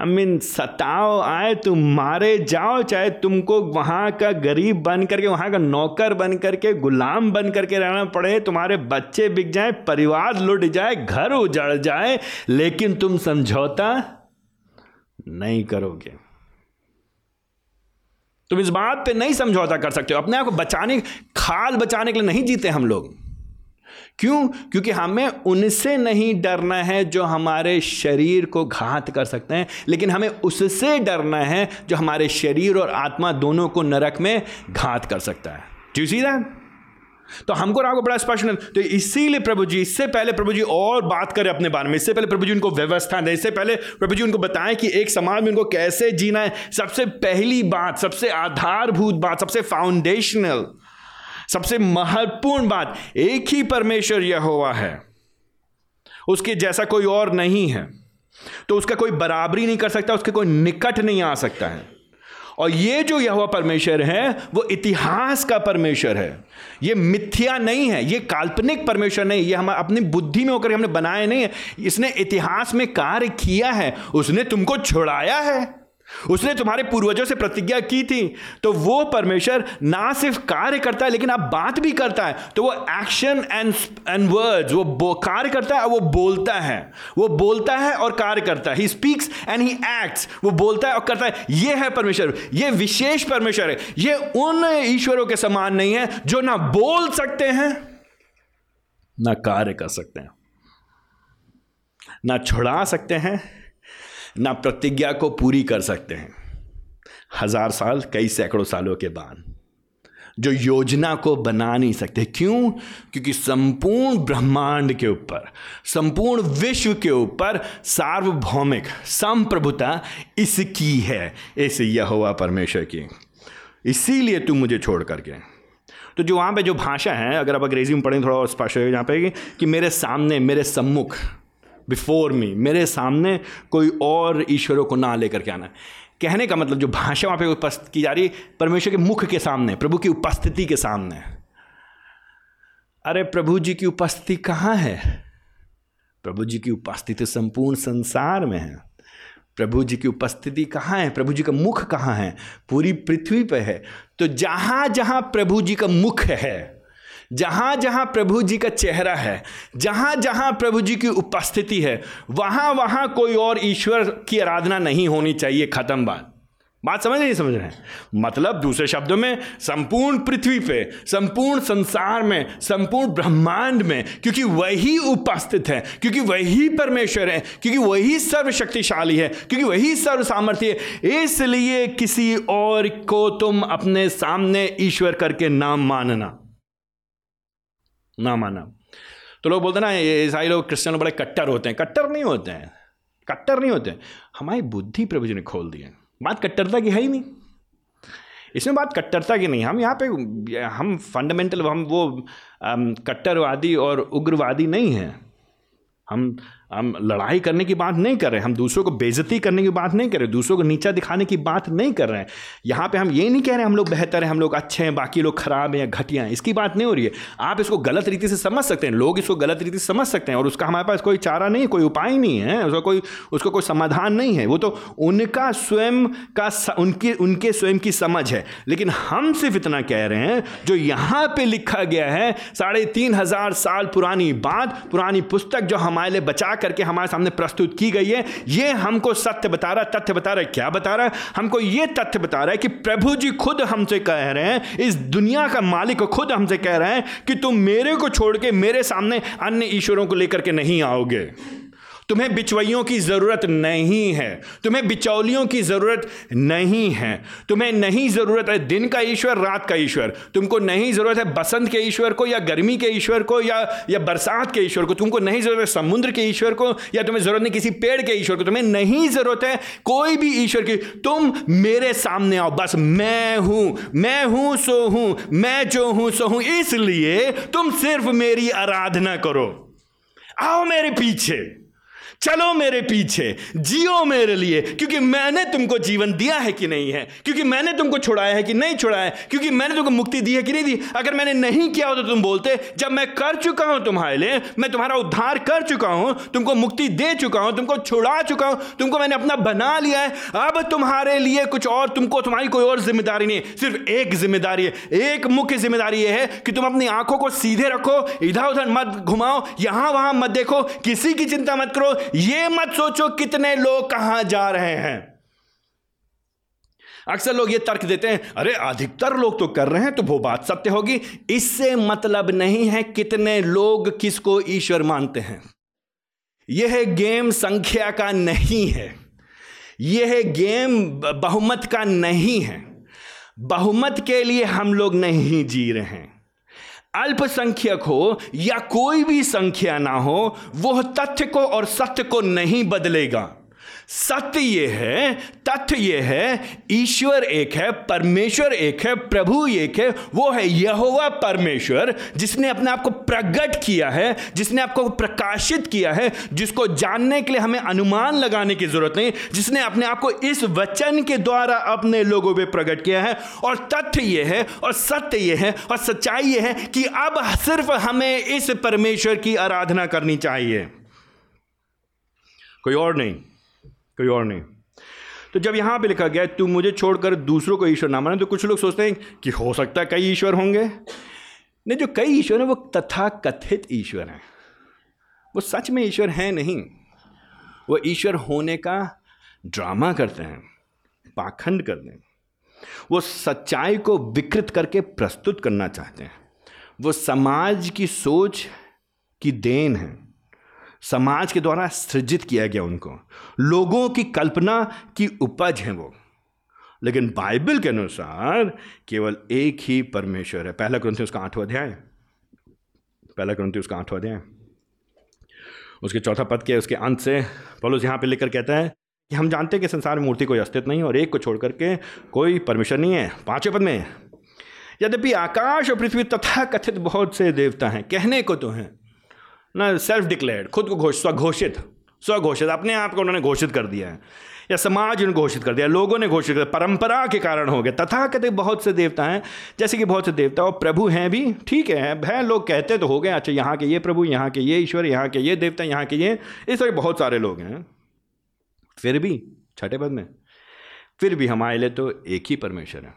आई मीन सताओ, आए, तुम मारे जाओ, चाहे तुमको वहाँ का गरीब बन करके, वहाँ का नौकर बन करके, गुलाम बन करके रहना पड़े, तुम्हारे बच्चे बिक जाए, परिवार लुट जाए, घर उजड़ जाए, लेकिन तुम समझौता नहीं करोगे। तुम इस बात पे नहीं समझौता कर सकते हो। अपने आप को बचाने, खाल बचाने के लिए नहीं जीते हम लोग। क्यों? क्योंकि हमें उनसे नहीं डरना है जो हमारे शरीर को घात कर सकते हैं, लेकिन हमें उससे डरना है जो हमारे शरीर और आत्मा दोनों को नरक में घात कर सकता है। जी सी दैट तो हमको राग बड़ा स्पष्ट तो इसीलिए प्रभु जी, इससे पहले प्रभु जी और बात करें अपने बारे में। इससे पहले प्रभु जी उनको व्यवस्था दें। इससे पहले प्रभु जी उनको बताएँ कि एक समाज में उनको कैसे जीना है। सबसे पहली बात, सबसे आधारभूत बात, सबसे फाउंडेशनल सबसे महत्वपूर्ण बात, एक ही परमेश्वर यह हुआ है। उसके जैसा कोई और नहीं है। तो उसका कोई बराबरी नहीं कर सकता, उसके कोई निकट नहीं आ सकता है। और ये जो यह परमेश्वर है, वो इतिहास का परमेश्वर है। ये मिथ्या नहीं है, ये काल्पनिक परमेश्वर नहीं, ये हम अपनी बुद्धि में होकर हमने बनाए नहीं है। इसने इतिहास में कार्य किया है, उसने तुमको छुड़ाया है। उसने तुम्हारे पूर्वजों से प्रतिज्ञा की थी। तो वो परमेश्वर ना सिर्फ़ कार्य करता है, लेकिन आप बात भी करता है। तो वो एक्शन एंड एंड वर्ड्स वो कार्य करता है और वो बोलता है। वो बोलता है और कार्य करता है। He speaks and he acts वो बोलता है और करता है। ये है परमेश्वर। ये विशेष परमेश्वर है। ये उन ईश्वरों के समान नहीं है, जो ना बोल सकते हैं, ना कार्य कर सकते हैं, ना छुड़ा सकते हैं ना प्रतिज्ञा को पूरी कर सकते हैं। हज़ार साल, कई सैकड़ों सालों के बाद, जो योजना को बना नहीं सकते। क्यों? क्योंकि संपूर्ण ब्रह्मांड के ऊपर, संपूर्ण विश्व के ऊपर सार्वभौमिक संप्रभुता इसकी है, इस यहोवा परमेश्वर की। इसीलिए तू मुझे छोड़ करके। तो जो वहाँ पे जो भाषा है, अगर आप अंग्रेज़ी में पढ़ें, थोड़ा और स्पष्ट हो यहाँ पे कि मेरे सामने, मेरे सम्मुख बिफोर मी मेरे सामने कोई और ईश्वरों को ना लेकर के आना कहने का मतलब जो भाषा वहाँ पे उपस्थित की जा रही परमेश्वर के मुख के सामने, प्रभु की उपस्थिति के सामने। अरे प्रभु जी की उपस्थिति कहाँ है? प्रभु जी की उपस्थिति संपूर्ण संसार में है। प्रभु जी की उपस्थिति कहाँ है? प्रभु जी का मुख कहाँ है? पूरी पृथ्वी पर है। तो जहाँ जहाँ प्रभु जी का मुख है जहाँ जहाँ प्रभु जी का चेहरा है जहाँ जहाँ प्रभु जी की उपस्थिति है वहाँ वहाँ कोई और ईश्वर की आराधना नहीं होनी चाहिए, खत्म बात। बात समझ नहीं समझ रहे हैं? मतलब दूसरे शब्दों में, संपूर्ण पृथ्वी पे, संपूर्ण संसार में, संपूर्ण ब्रह्मांड में, क्योंकि वही उपस्थित है, क्योंकि वही परमेश्वर है, क्योंकि वही सर्वशक्तिशाली है, क्योंकि वही सर्व सामर्थ्य है, इसलिए किसी और को तुम अपने सामने ईश्वर करके नाम मानना। ना माना। तो लोग बोलते ना, ये ईसाई लोग क्रिश्चियन लोग बड़े कट्टर होते हैं। कट्टर नहीं होते हैं। कट्टर नहीं होते हमारी बुद्धि प्रभु जी ने खोल दी है। बात कट्टरता की है ही नहीं। इसमें बात कट्टरता की नहीं। हम यहाँ पे, हम फंडामेंटल हम वो कट्टरवादी और उग्रवादी नहीं हैं। हम हम लड़ाई करने की बात नहीं कर रहे, हम दूसरों को बेजती करने की बात नहीं कर रहे, दूसरों को नीचा दिखाने की बात नहीं कर रहे हैं। यहाँ पे हम ये नहीं कह रहे हम लोग बेहतर हैं, हम लोग अच्छे हैं, बाकी लोग खराब हैं या घटिया हैं, इसकी बात नहीं हो रही है। आप इसको गलत रीति से समझ सकते हैं, लोग इसको गलत रीति से समझ सकते हैं और उसका हमारे पास कोई चारा नहीं है, कोई उपाय नहीं है, उसका कोई उसका कोई समाधान नहीं है। वो तो उनका स्वयं का उनकी, उनके स्वयं की समझ है। लेकिन हम सिर्फ़ इतना कह रहे हैं, जो यहाँ पर लिखा गया है, साढ़े तीन हज़ार साल पुरानी बात, पुरानी पुस्तक जो हमारे लिए बचा करके हमारे सामने प्रस्तुत की गई है। ये हमको सत्य बता रहा, तथ्य बता रहा है। क्या बता रहा है? हमको ये तथ्य बता रहा है कि प्रभु जी खुद हमसे कह रहे हैं, इस दुनिया का मालिक खुद हमसे कह रहे हैं कि तुम मेरे को छोड़ के मेरे सामने अन्य ईश्वरों को लेकर के नहीं आओगे। तुम्हें बिचवइयों की ज़रूरत नहीं है। तुम्हें बिचौलियों की ज़रूरत नहीं है। तुम्हें नहीं ज़रूरत है दिन का ईश्वर, रात का ईश्वर। तुमको नहीं ज़रूरत है बसंत के ईश्वर को या गर्मी के ईश्वर को या या बरसात के ईश्वर को। तुमको नहीं ज़रूरत है समुद्र के ईश्वर को या तुम्हें ज़रूरत नहीं किसी पेड़ के ईश्वर को। तुम्हें नहीं ज़रूरत है कोई भी ईश्वर की। तुम मेरे सामने आओ, बस मैं हूँ मैं हूँ, सो हूँ, मैं जो हूँ, सो हूँ। इसलिए तुम सिर्फ़ मेरी आराधना करो। आओ मेरे पीछे। चलो मेरे पीछे, जियो मेरे लिए, क्योंकि मैंने तुमको जीवन दिया है कि नहीं है, क्योंकि मैंने तुमको छुड़ाया है कि नहीं छुड़ाया है, क्योंकि मैंने तुमको मुक्ति दी है कि नहीं दी। अगर मैंने नहीं किया हो तो तुम बोलते, जब मैं कर चुका हूँ तुम्हारे लिए, मैं तुम्हारा उद्धार कर चुका हूँ, तुमको मुक्ति दे चुका हूँ, तुमको छुड़ा चुका हूँ, तुमको मैंने अपना बना लिया है, अब तुम्हारे लिए कुछ और, तुमको तुम्हारी कोई और ज़िम्मेदारी नहीं, सिर्फ़ एक ज़िम्मेदारी है, एक मुख्य ज़िम्मेदारी यह है कि तुम अपनी आँखों को सीधे रखो इधर उधर मत घुमाओ यहाँ वहाँ मत देखो, किसी की चिंता मत करो ये मत सोचो कितने लोग कहाँ जा रहे हैं। अक्सर लोग ये तर्क देते हैं, अरे, अधिकतर लोग तो कर रहे हैं तो वो बात सत्य होगी। इससे मतलब नहीं है कितने लोग किसको ईश्वर मानते हैं। यह गेम संख्या का नहीं है। यह गेम बहुमत का नहीं है। बहुमत के लिए हम लोग नहीं जी रहे हैं। अल्पसंख्यक हो या कोई भी संख्या ना हो, वह तथ्य को और सत्य को नहीं बदलेगा। सत्य ये है, तथ्य ये है, ईश्वर एक है, परमेश्वर एक है, प्रभु एक है, वो है यहोवा परमेश्वर, जिसने अपने आप को प्रकट किया है, जिसने आपको प्रकाशित किया है, जिसको जानने के लिए हमें अनुमान लगाने की ज़रूरत नहीं, जिसने अपने आप को इस वचन के द्वारा अपने लोगों पे प्रकट किया है। और तथ्य ये है, और सत्य ये है, और सच्चाई ये है कि अब सिर्फ़ हमें इस परमेश्वर की आराधना करनी चाहिए। कोई और नहीं? कोई और नहीं। तो जब यहाँ पे लिखा गया, तू मुझे छोड़कर दूसरों को ईश्वर ना माने तो कुछ लोग सोचते हैं कि हो सकता है कई ईश्वर होंगे। नहीं, जो कई ईश्वर हैं, वो तथा कथित ईश्वर हैं। वो सच में ईश्वर हैं नहीं। वो ईश्वर होने का ड्रामा करते हैं, पाखंड करते हैं। वो सच्चाई को विकृत करके प्रस्तुत करना चाहते हैं। वो समाज की सोच की देन है। समाज के द्वारा सृजित किया गया उनको। लोगों की कल्पना की उपज है वो। लेकिन बाइबल के अनुसार केवल एक ही परमेश्वर है। पहला ग्रंथि उसका आठवां अध्याय। पहला ग्रंथि उसका आठवां अध्याय। उसके चौथा पद के उसके अंत से पॉलुस यहाँ पे लेकर कहता है कि हम जानते हैं कि संसार में मूर्ति कोई अस्तित्व नहीं और एक को छोड़ करके कोई परमेश्वर नहीं है। पाँचवें पद में, यद्यपि आकाश और पृथ्वी तथा कथित बहुत से देवता हैं, कहने को तो हैं ना सेल्फ डिक्लेयर्ड खुद को घोषित, स्वघोषित स्वघोषित, अपने आप को उन्होंने घोषित कर दिया है। या समाज ने घोषित कर दिया, लोगों ने घोषित कर दिया, परंपरा के कारण हो गए तथा कहते बहुत से देवता हैं, जैसे कि बहुत से देवता, और प्रभु हैं भी, ठीक है भय लोग कहते तो हो गए अच्छा यहाँ के ये प्रभु, यहाँ के ये ईश्वर, यहाँ के ये देवता, यहाँ के ये, इस तरह बहुत सारे लोग हैं। फिर भी, छठे पद में, फिर भी हमारे लिए तो एक ही परमेश्वर है,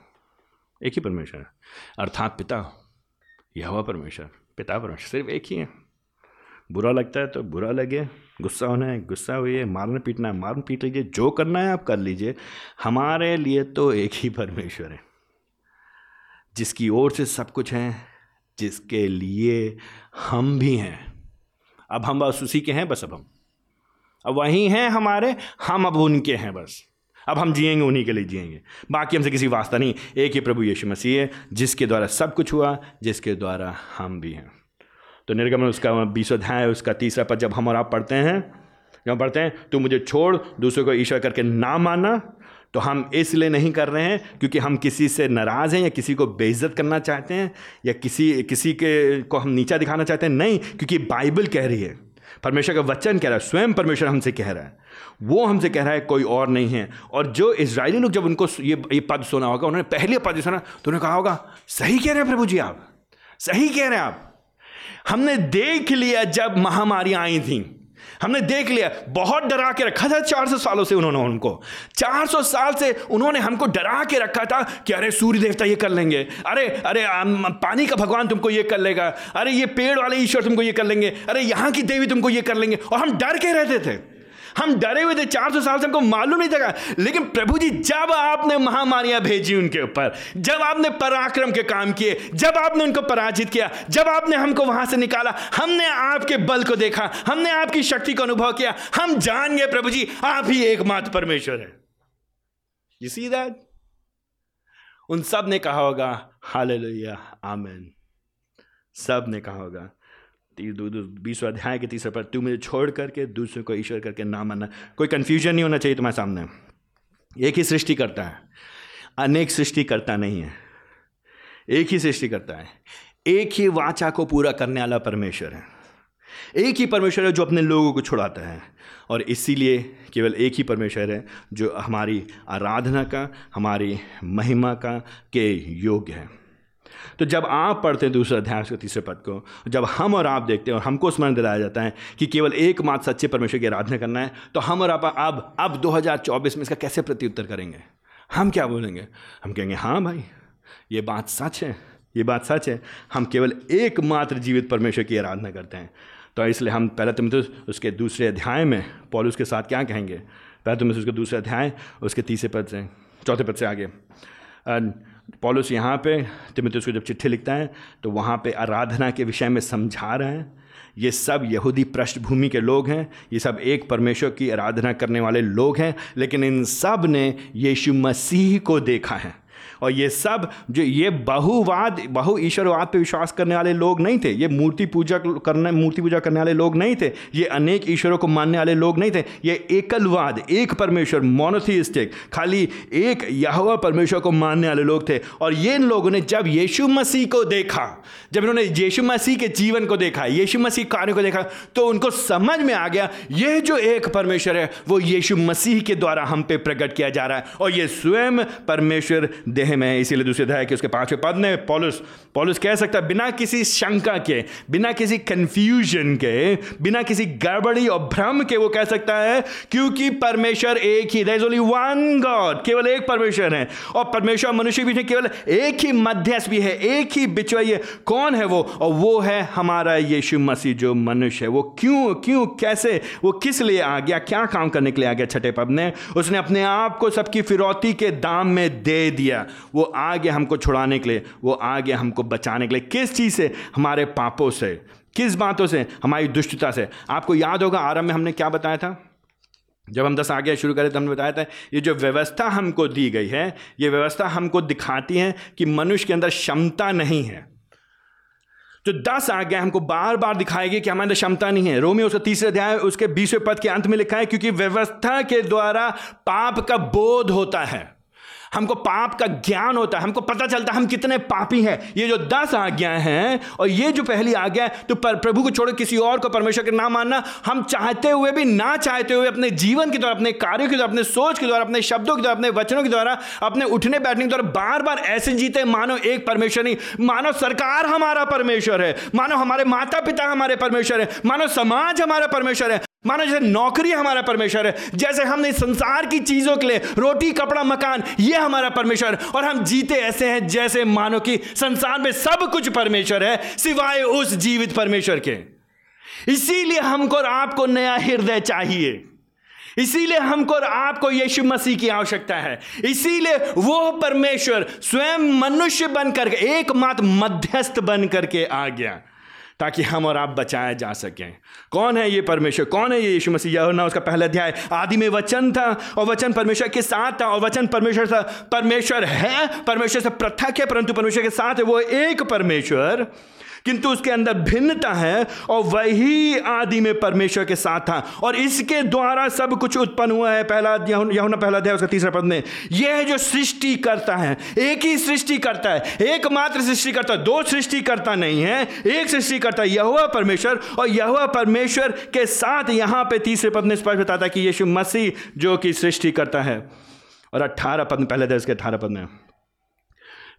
एक ही परमेश्वर है। अर्थात पिता यह परमेश्वर, पिता परमेश्वर, सिर्फ़ एक ही है। बुरा लगता है तो बुरा लगे, गुस्सा होना है, गुस्सा हुई मारना पीटना है, मारना पीट लीजिए, जो करना है आप कर लीजिए, हमारे लिए तो एक ही परमेश्वर है, जिसकी ओर से सब कुछ है, जिसके लिए हम भी हैं। अब हम बस उसी के हैं, बस अब हम। अब वही हैं हमारे, हम अब उनके हैं बस। अब हम जिएँगे, उन्हीं के लिए जिएँगे। बाकी हमसे किसी वास्ता नहीं। एक ही प्रभु यीशु मसीह है, जिसके द्वारा सब कुछ हुआ, जिसके द्वारा हम भी हैं। तो निर्गमन उसका बीस अध्याय उसका तीसरा पद जब हम और आप पढ़ते हैं, जब पढ़ते हैं, तू मुझे छोड़, दूसरों को ईश्वर करके ना माना तो हम इसलिए नहीं कर रहे हैं क्योंकि हम किसी से नाराज़ हैं या किसी को बेइज्जत करना चाहते हैं या किसी किसी के, को हम नीचा दिखाना चाहते हैं? नहीं, क्योंकि बाइबल कह रही है। परमेश्वर का वचन कह रहा है, स्वयं परमेश्वर हमसे कह रहा है। वो हमसे कह रहा है, कोई और नहीं है। और जो इसराइली लोग जब उनको ये ये पद सुना होगा, उन्होंने पहले पद सुना तो उन्होंने कहा होगा, सही कह रहे हैं प्रभु जी आप, सही कह रहे हैं आप। हमने देख लिया जब महामारियाँ आई थी। हमने देख लिया, बहुत डरा के रखा था, चार सौ सालों से उन्होंने उनको चार सौ साल से उन्होंने हमको डरा के रखा था कि अरे सूर्य देवता ये कर लेंगे। अरे अरे पानी का भगवान तुमको ये कर लेगा। अरे, ये पेड़ वाले ईश्वर तुमको ये कर लेंगे। अरे, यहाँ की देवी तुमको ये कर लेंगे। और हम डर के रहते थे। हम डरे हुए थे, चार सौ साल से हमको मालूम नहीं था लेकिन प्रभु जी, जब आपने महामारियाँ भेजी उनके ऊपर, जब आपने पराक्रम के काम किए, जब आपने उनको पराजित किया, जब आपने हमको वहाँ से निकाला, हमने आपके बल को देखा, हमने आपकी शक्ति को अनुभव किया, हम जान गए, प्रभु जी, आप ही एकमात्र परमेश्वर है। यू सी दैट उन सबने कहा होगा हाल हालेलुया, आमेन। सबने कहा होगा बीसवा अध्याय के तीसरे पर तू मुझे छोड़ करके, दूसरे को ईश्वर करके ना मानना। कोई कन्फ्यूज़न नहीं होना चाहिए तुम्हारे सामने। एक ही सृष्टि करता है। अनेक सृष्टि करता नहीं है। एक ही सृष्टि करता है। एक ही वाचा को पूरा करने वाला परमेश्वर है। एक ही परमेश्वर है जो अपने लोगों को छुड़ाता है। और इसीलिए केवल एक ही परमेश्वर है जो हमारी आराधना का, हमारी महिमा का के योग्य है। तो जब आप पढ़ते हैं दूसरे अध्याय के तीसरे पद को, जब हम और आप देखते हैं और हमको स्मरण दिलाया जाता है कि केवल एक मात्र सच्चे परमेश्वर की आराधना करना है तो हम और आप अब अब 2024 में इसका कैसे प्रत्युत्तर करेंगे? हम क्या बोलेंगे? हम कहेंगे हाँ भाई, ये बात सच है, ये बात सच है। हम केवल एकमात्र जीवित परमेश्वर की आराधना करते हैं। तो इसलिए हम पहले तुम तो उसके दूसरे अध्याय में पॉल उसके साथ क्या कहेंगे? पहले तुम उसके दूसरे अध्याय, उसके तीसरे पद से, चौथे पद से आगे। पॉलिस यहाँ पे तिमित को जब चिट्ठी लिखता है तो वहाँ पे आराधना के विषय में समझा रहे हैं। ये सब यहूदी पृष्ठभूमि के लोग हैं, ये सब एक परमेश्वर की आराधना करने वाले लोग हैं, लेकिन इन सबने यीशु मसीह को देखा है। और ये सब जो ये बहुवाद, बहु ईश्वरवाद पे विश्वास करने वाले लोग नहीं थे। ये मूर्ति पूजा करने, मूर्ति पूजा करने वाले लोग नहीं थे। ये अनेक ईश्वरों को मानने वाले लोग नहीं थे। ये एकलवाद, एक परमेश्वर मोनोथिस्टिक खाली एक यह परमेश्वर को मानने वाले लोग थे। और ये इन लोगों ने जब यीशु मसीह को देखा, जब इन्होंने यीशु मसीह के जीवन को देखा, यीशु मसीह कार्य को देखा तो उनको समझ में आ गया, ये जो एक परमेश्वर है, वो यीशु मसीह के द्वारा हम पे प्रकट किया जा रहा है। और ये स्वयं परमेश्वर देह में इसीलिए दूसरे अध्याय के उसके पाँचवें पद में पॉलिस पॉलिस कह सकता है, बिना किसी शंका के, बिना किसी कंफ्यूजन के, बिना किसी गड़बड़ी और भ्रम के वो कह सकता है, क्योंकि परमेश्वर एक ही ओनली वन गॉड केवल एक परमेश्वर है, और परमेश्वर मनुष्य भी केवल एक ही मध्यस्थ भी है, एक ही बिचवई कौन है वो? और वो है हमारा यीशु मसीह, जो मनुष्य है, वो क्यों क्यों, कैसे, वो किस लिए आ गया, क्या काम करने के लिए आ गया छठे पद ने? उसने अपने आप को सबकी फिरौती के दाम में दे दिया। वो आ गया हमको छुड़ाने के लिए, वो आ गया हमको बचाने के लिए। किस चीज़ से? हमारे पापों से। किस बातों से? हमारी दुष्टता से। आपको याद होगा, आरंभ में हमने क्या बताया था? जब हम दस आगे शुरू करें तो हमने बताया था, ये जो व्यवस्था हमको दी गई है, ये व्यवस्था हमको दिखाती है कि मनुष्य के अंदर क्षमता नहीं है। जो दस आज्ञा हमको बार बार दिखाएगी कि हमारे अंदर क्षमता नहीं है। रोमियो उसका तीसरे अध्याय, उसके बीसवें पद के अंत में लिखा है, क्योंकि व्यवस्था के द्वारा पाप का बोध होता है। हमको पाप का ज्ञान होता है, हमको पता चलता है हम कितने पापी हैं। ये जो दस आज्ञाएँ हैं और ये जो पहली आज्ञा है तो प्रभु को छोड़ो, किसी और को परमेश्वर के ना मानना, हम चाहते हुए भी, ना चाहते हुए अपने जीवन के द्वारा, अपने कार्यों के द्वारा, अपने सोच के द्वारा, अपने शब्दों के द्वारा, अपने वचनों के द्वारा, अपने उठने बैठने के द्वारा बार बार ऐसे जीते, मानो एक परमेश्वर नहीं, मानो सरकार हमारा परमेश्वर है, मानो हमारे माता पिता हमारे परमेश्वर है, मानो समाज हमारा परमेश्वर है। मानो जैसे नौकरी हमारा परमेश्वर है, जैसे हमने संसार की चीज़ों के लिए रोटी, कपड़ा, मकान, ये हमारा परमेश्वर और हम जीते ऐसे हैं जैसे मानो कि संसार में सब कुछ परमेश्वर है, सिवाय उस जीवित परमेश्वर के। इसीलिए हमको और आपको नया हृदय चाहिए। इसीलिए हमको और आपको यीशु मसीह की आवश्यकता है। इसीलिए वो परमेश्वर स्वयं मनुष्य बनकर, एकमात्र मध्यस्थ बन करके आ गया। ताकि हम और आप बचाए जा सकें। कौन है ये परमेश्वर? कौन है ये यीशु मसीह? यह ना उसका पहला अध्याय। आदि में वचन था और वचन परमेश्वर के साथ था और वचन परमेश्वर था परमेश्वर है, परमेश्वर से पृथक है, परंतु परमेश्वर के साथ है वो एक परमेश्वर। किंतु उसके अंदर भिन्नता है और वही आदि में परमेश्वर के साथ था। और इसके द्वारा सब कुछ उत्पन्न हुआ है। पहला यहुना पहला अध्याय, उसका तीसरा पद में, यह जो सृष्टि करता है। एक ही सृष्टि करता है। एकमात्र सृष्टि करता है। दो सृष्टि करता नहीं है। एक सृष्टि करता है यह परमेश्वर और यह परमेश्वर के साथ यहाँ पे तीसरे पद में स्पष्ट बताता है कि यीशु मसीह जो कि सृष्टि करता है। और अट्ठारह पद में, पहले दर्ज के अठारह पद में।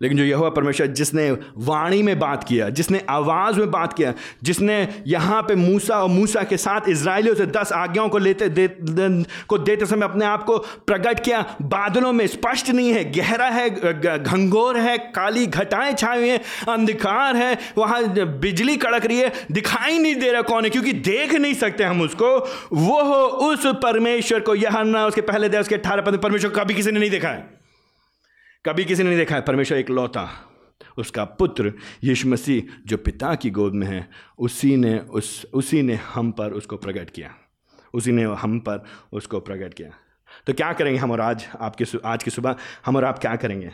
लेकिन जो यहोवा परमेश्वर जिसने वाणी में बात किया जिसने आवाज़ में बात किया जिसने यहाँ पे मूसा और मूसा के साथ इसराइलियों से दस आज्ञाओं को लेते दे, दे, को देते समय अपने आप को प्रकट किया बादलों में स्पष्ट नहीं है गहरा है घंघोर है काली घटाएँ छाई हुई हैं अंधकार है वहाँ बिजली कड़क रही है दिखाई नहीं दे रहा कौन है क्योंकि देख नहीं सकते हम उसको। वो उस परमेश्वर को यह उसके पहले दे उसके अठारह पद परमेश्वर कभी किसी ने नहीं देखा है। कभी किसी ने नहीं देखा है, परमेश्वर एक लौता, उसका पुत्र यीशु मसीह, जो पिता की गोद में है, उसी ने उस, उसी ने हम पर उसको प्रकट किया। उसी ने हम पर उसको प्रकट किया। तो क्या करेंगे हम और आज, आपके आज की सुबह, हम और आप क्या करेंगे?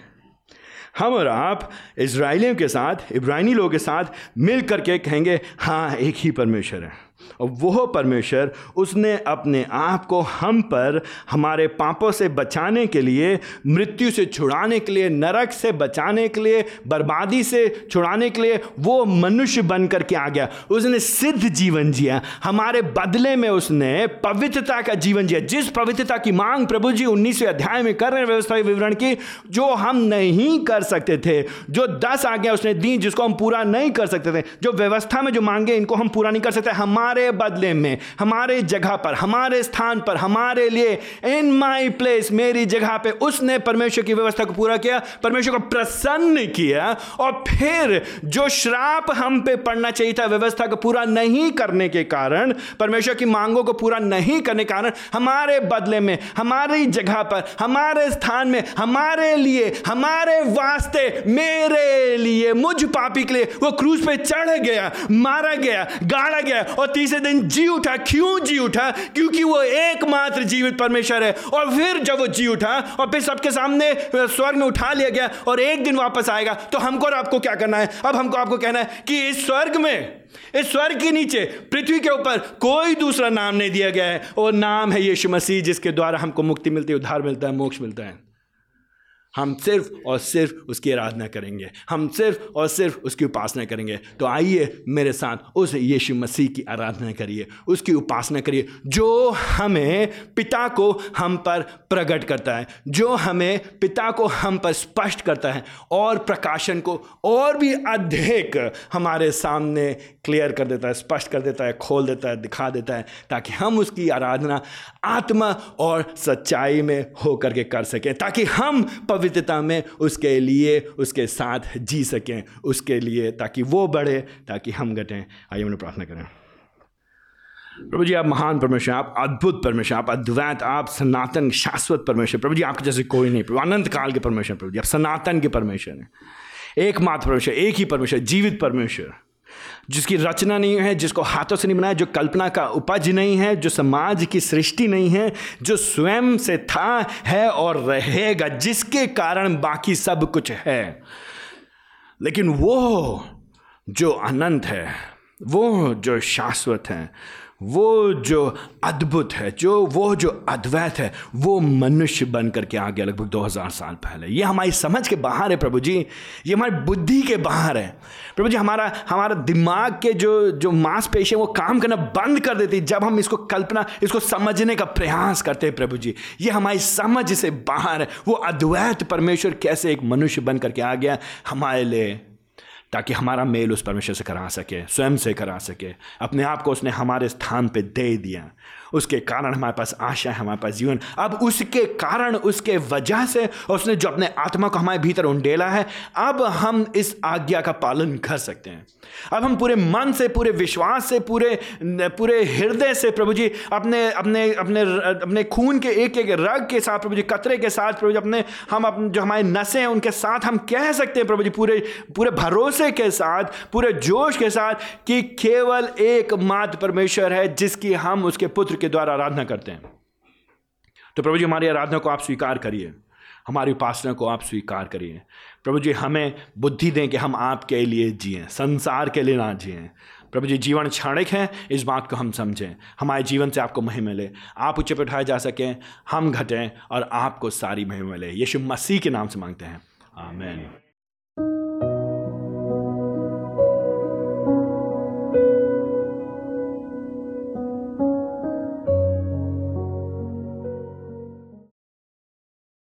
हम और आप इसराइलियों के साथ, इब्रानी लोगों के साथ मिल करके कहेंगे हाँ एक ही परमेश्वर है। वह परमेश्वर, उसने अपने आप को हम पर, हमारे पापों से बचाने के लिए, मृत्यु से छुड़ाने के लिए, नरक से बचाने के लिए, बर्बादी से छुड़ाने के लिए, वो मनुष्य बन करके आ गया। उसने सिद्ध जीवन जिया। हमारे बदले में उसने पवित्रता का जीवन जिया। जिस पवित्रता की मांग प्रभु जी उन्नीसवें अध्याय में कर रहे हैं, व्यवस्था विवरण की, जो हम नहीं कर सकते थे, जो दस आज्ञा उसने दी, जिसको हम पूरा नहीं कर सकते थे, जो व्यवस्था में जो मांगे, इनको हम पूरा नहीं कर सकते। हमारे बदले में, हमारे जगह पर, हमारे स्थान पर, हमारे लिए इन माई प्लेस मेरी जगह पे, उसने परमेश्वर की व्यवस्था को पूरा किया, परमेश्वर को प्रसन्न किया, और फिर जो श्राप हम पे पड़ना चाहिए था, व्यवस्था को पूरा नहीं करने के कारण, परमेश्वर की मांगों को पूरा नहीं करने के कारण, हमारे बदले में, हमारी जगह पर, हमारे स्थान में, हमारे लिए, हमारे वास्ते, मेरे लिए, मुझ पापी के लिए, वो क्रूज पे चढ़ गया, मारा गया, गाड़ा गया, और तीसरे दिन जी उठा, क्यों जी उठा? क्योंकि वो एकमात्र जीवित परमेश्वर है। और फिर जब वो जी उठा, और फिर सबके सामने स्वर्ग में उठा लिया गया, और एक दिन वापस आएगा तो हमको और आपको क्या करना है? अब हमको आपको कहना है कि इस स्वर्ग में, इस स्वर्ग के नीचे, पृथ्वी के ऊपर कोई दूसरा नाम नहीं दिया गया है। और नाम है यीशु मसीह, जिसके द्वारा हमको मुक्ति मिलती है, उद्धार मिलता है, मोक्ष मिलता है। हम सिर्फ़ और सिर्फ़ उसकी आराधना करेंगे। हम सिर्फ़ और सिर्फ़ उसकी उपासना करेंगे। तो आइए मेरे साथ उस यीशु मसीह की आराधना करिए। उसकी उपासना करिए, जो हमें पिता को हम पर प्रकट करता है, जो हमें पिता को हम पर स्पष्ट करता है और प्रकाशन को और भी अधिक हमारे सामने क्लियर कर देता है, स्पष्ट कर देता है, खोल देता है, दिखा देता है, ताकि हम उसकी आराधना आत्मा और सच्चाई में होकर के कर सकें, ताकि हम पवित्रता में उसके लिए, उसके साथ जी सकें, उसके लिए ताकि वो बढ़े, ताकि हम घटें। आइए उन्हें प्रार्थना करें। प्रभु जी, आप महान परमेश्वर, आप अद्भुत परमेश्वर, आप अद्वैत, आप सनातन, शाश्वत परमेश्वर। प्रभु जी, आपके जैसे कोई नहीं, प्रभु, अनंत काल के परमेश्वर, प्रभु जी, आप सनातन के परमेश्वर हैं। एकमात्र परमेश्वर, एक ही परमेश्वर, जीवित परमेश्वर। जिसकी रचना नहीं है, जिसको हाथों से नहीं बनाया, जो कल्पना का उपज नहीं है, जो समाज की सृष्टि नहीं है, जो स्वयं से था, है और रहेगा, जिसके कारण बाकी सब कुछ है। लेकिन वो जो अनंत है, वो जो शाश्वत है वो जो अद्भुत है, जो, वो जो अद्वैत है, वो मनुष्य बन करके आ गया लगभग 2000 साल पहले। ये हमारी समझ के बाहर है प्रभु जी। ये हमारी बुद्धि के बाहर है। प्रभु जी, हमारा हमारा दिमाग के जो जो मांसपेशी है, वो काम करना बंद कर देती जब हम इसको कल्पना, इसको समझने का प्रयास करते हैं प्रभु जी, ये हमारी समझ से बाहर है। वो अद्वैत परमेश्वर कैसे एक मनुष्य बन करके आ गया? हमारे लिए ताकि हमारा मेल उस परमेश्वर से करा सके, स्वयं से करा सके। अपने आप को उसने हमारे स्थान पे दे दिया। उसके कारण हमारे पास आशा है, हमारे पास जीवन। अब उसके कारण, उसके वजह से उसने जो अपने आत्मा को हमारे भीतर उंडेला है, अब हम इस आज्ञा का पालन कर सकते हैं। अब हम पूरे मन से, पूरे विश्वास से, पूरे पूरे हृदय से प्रभु जी, अपने अपने अपने अपने खून के एक एक रग के साथ प्रभु जी, कतरे के साथ प्रभु जी, अपने, हम अपने जो हमारे नशे हैं, उनके साथ हम कह सकते हैं प्रभु जी, पूरे पूरे भरोसे के साथ, पूरे जोश के साथ कि केवल एक मात्र परमेश्वर है जिसकी हम उसके पुत्र के द्वारा आराधना करते हैं। तो प्रभु जी, हमारी आराधना को आप स्वीकार करिए। हमारी उपासना को आप स्वीकार करिए। प्रभु जी, हमें बुद्धि दें कि हम आपके लिए जिए, संसार के लिए ना जिए। प्रभु जी, जीवन क्षणिक है, इस बात को हम समझें। हमारे जीवन से आपको महिमा मिले। आप उच्च पर उठाए जा सकें, हम घटें और आपको सारी महिमा मिले। यीशु मसीह के नाम से मांगते हैं। आमेन।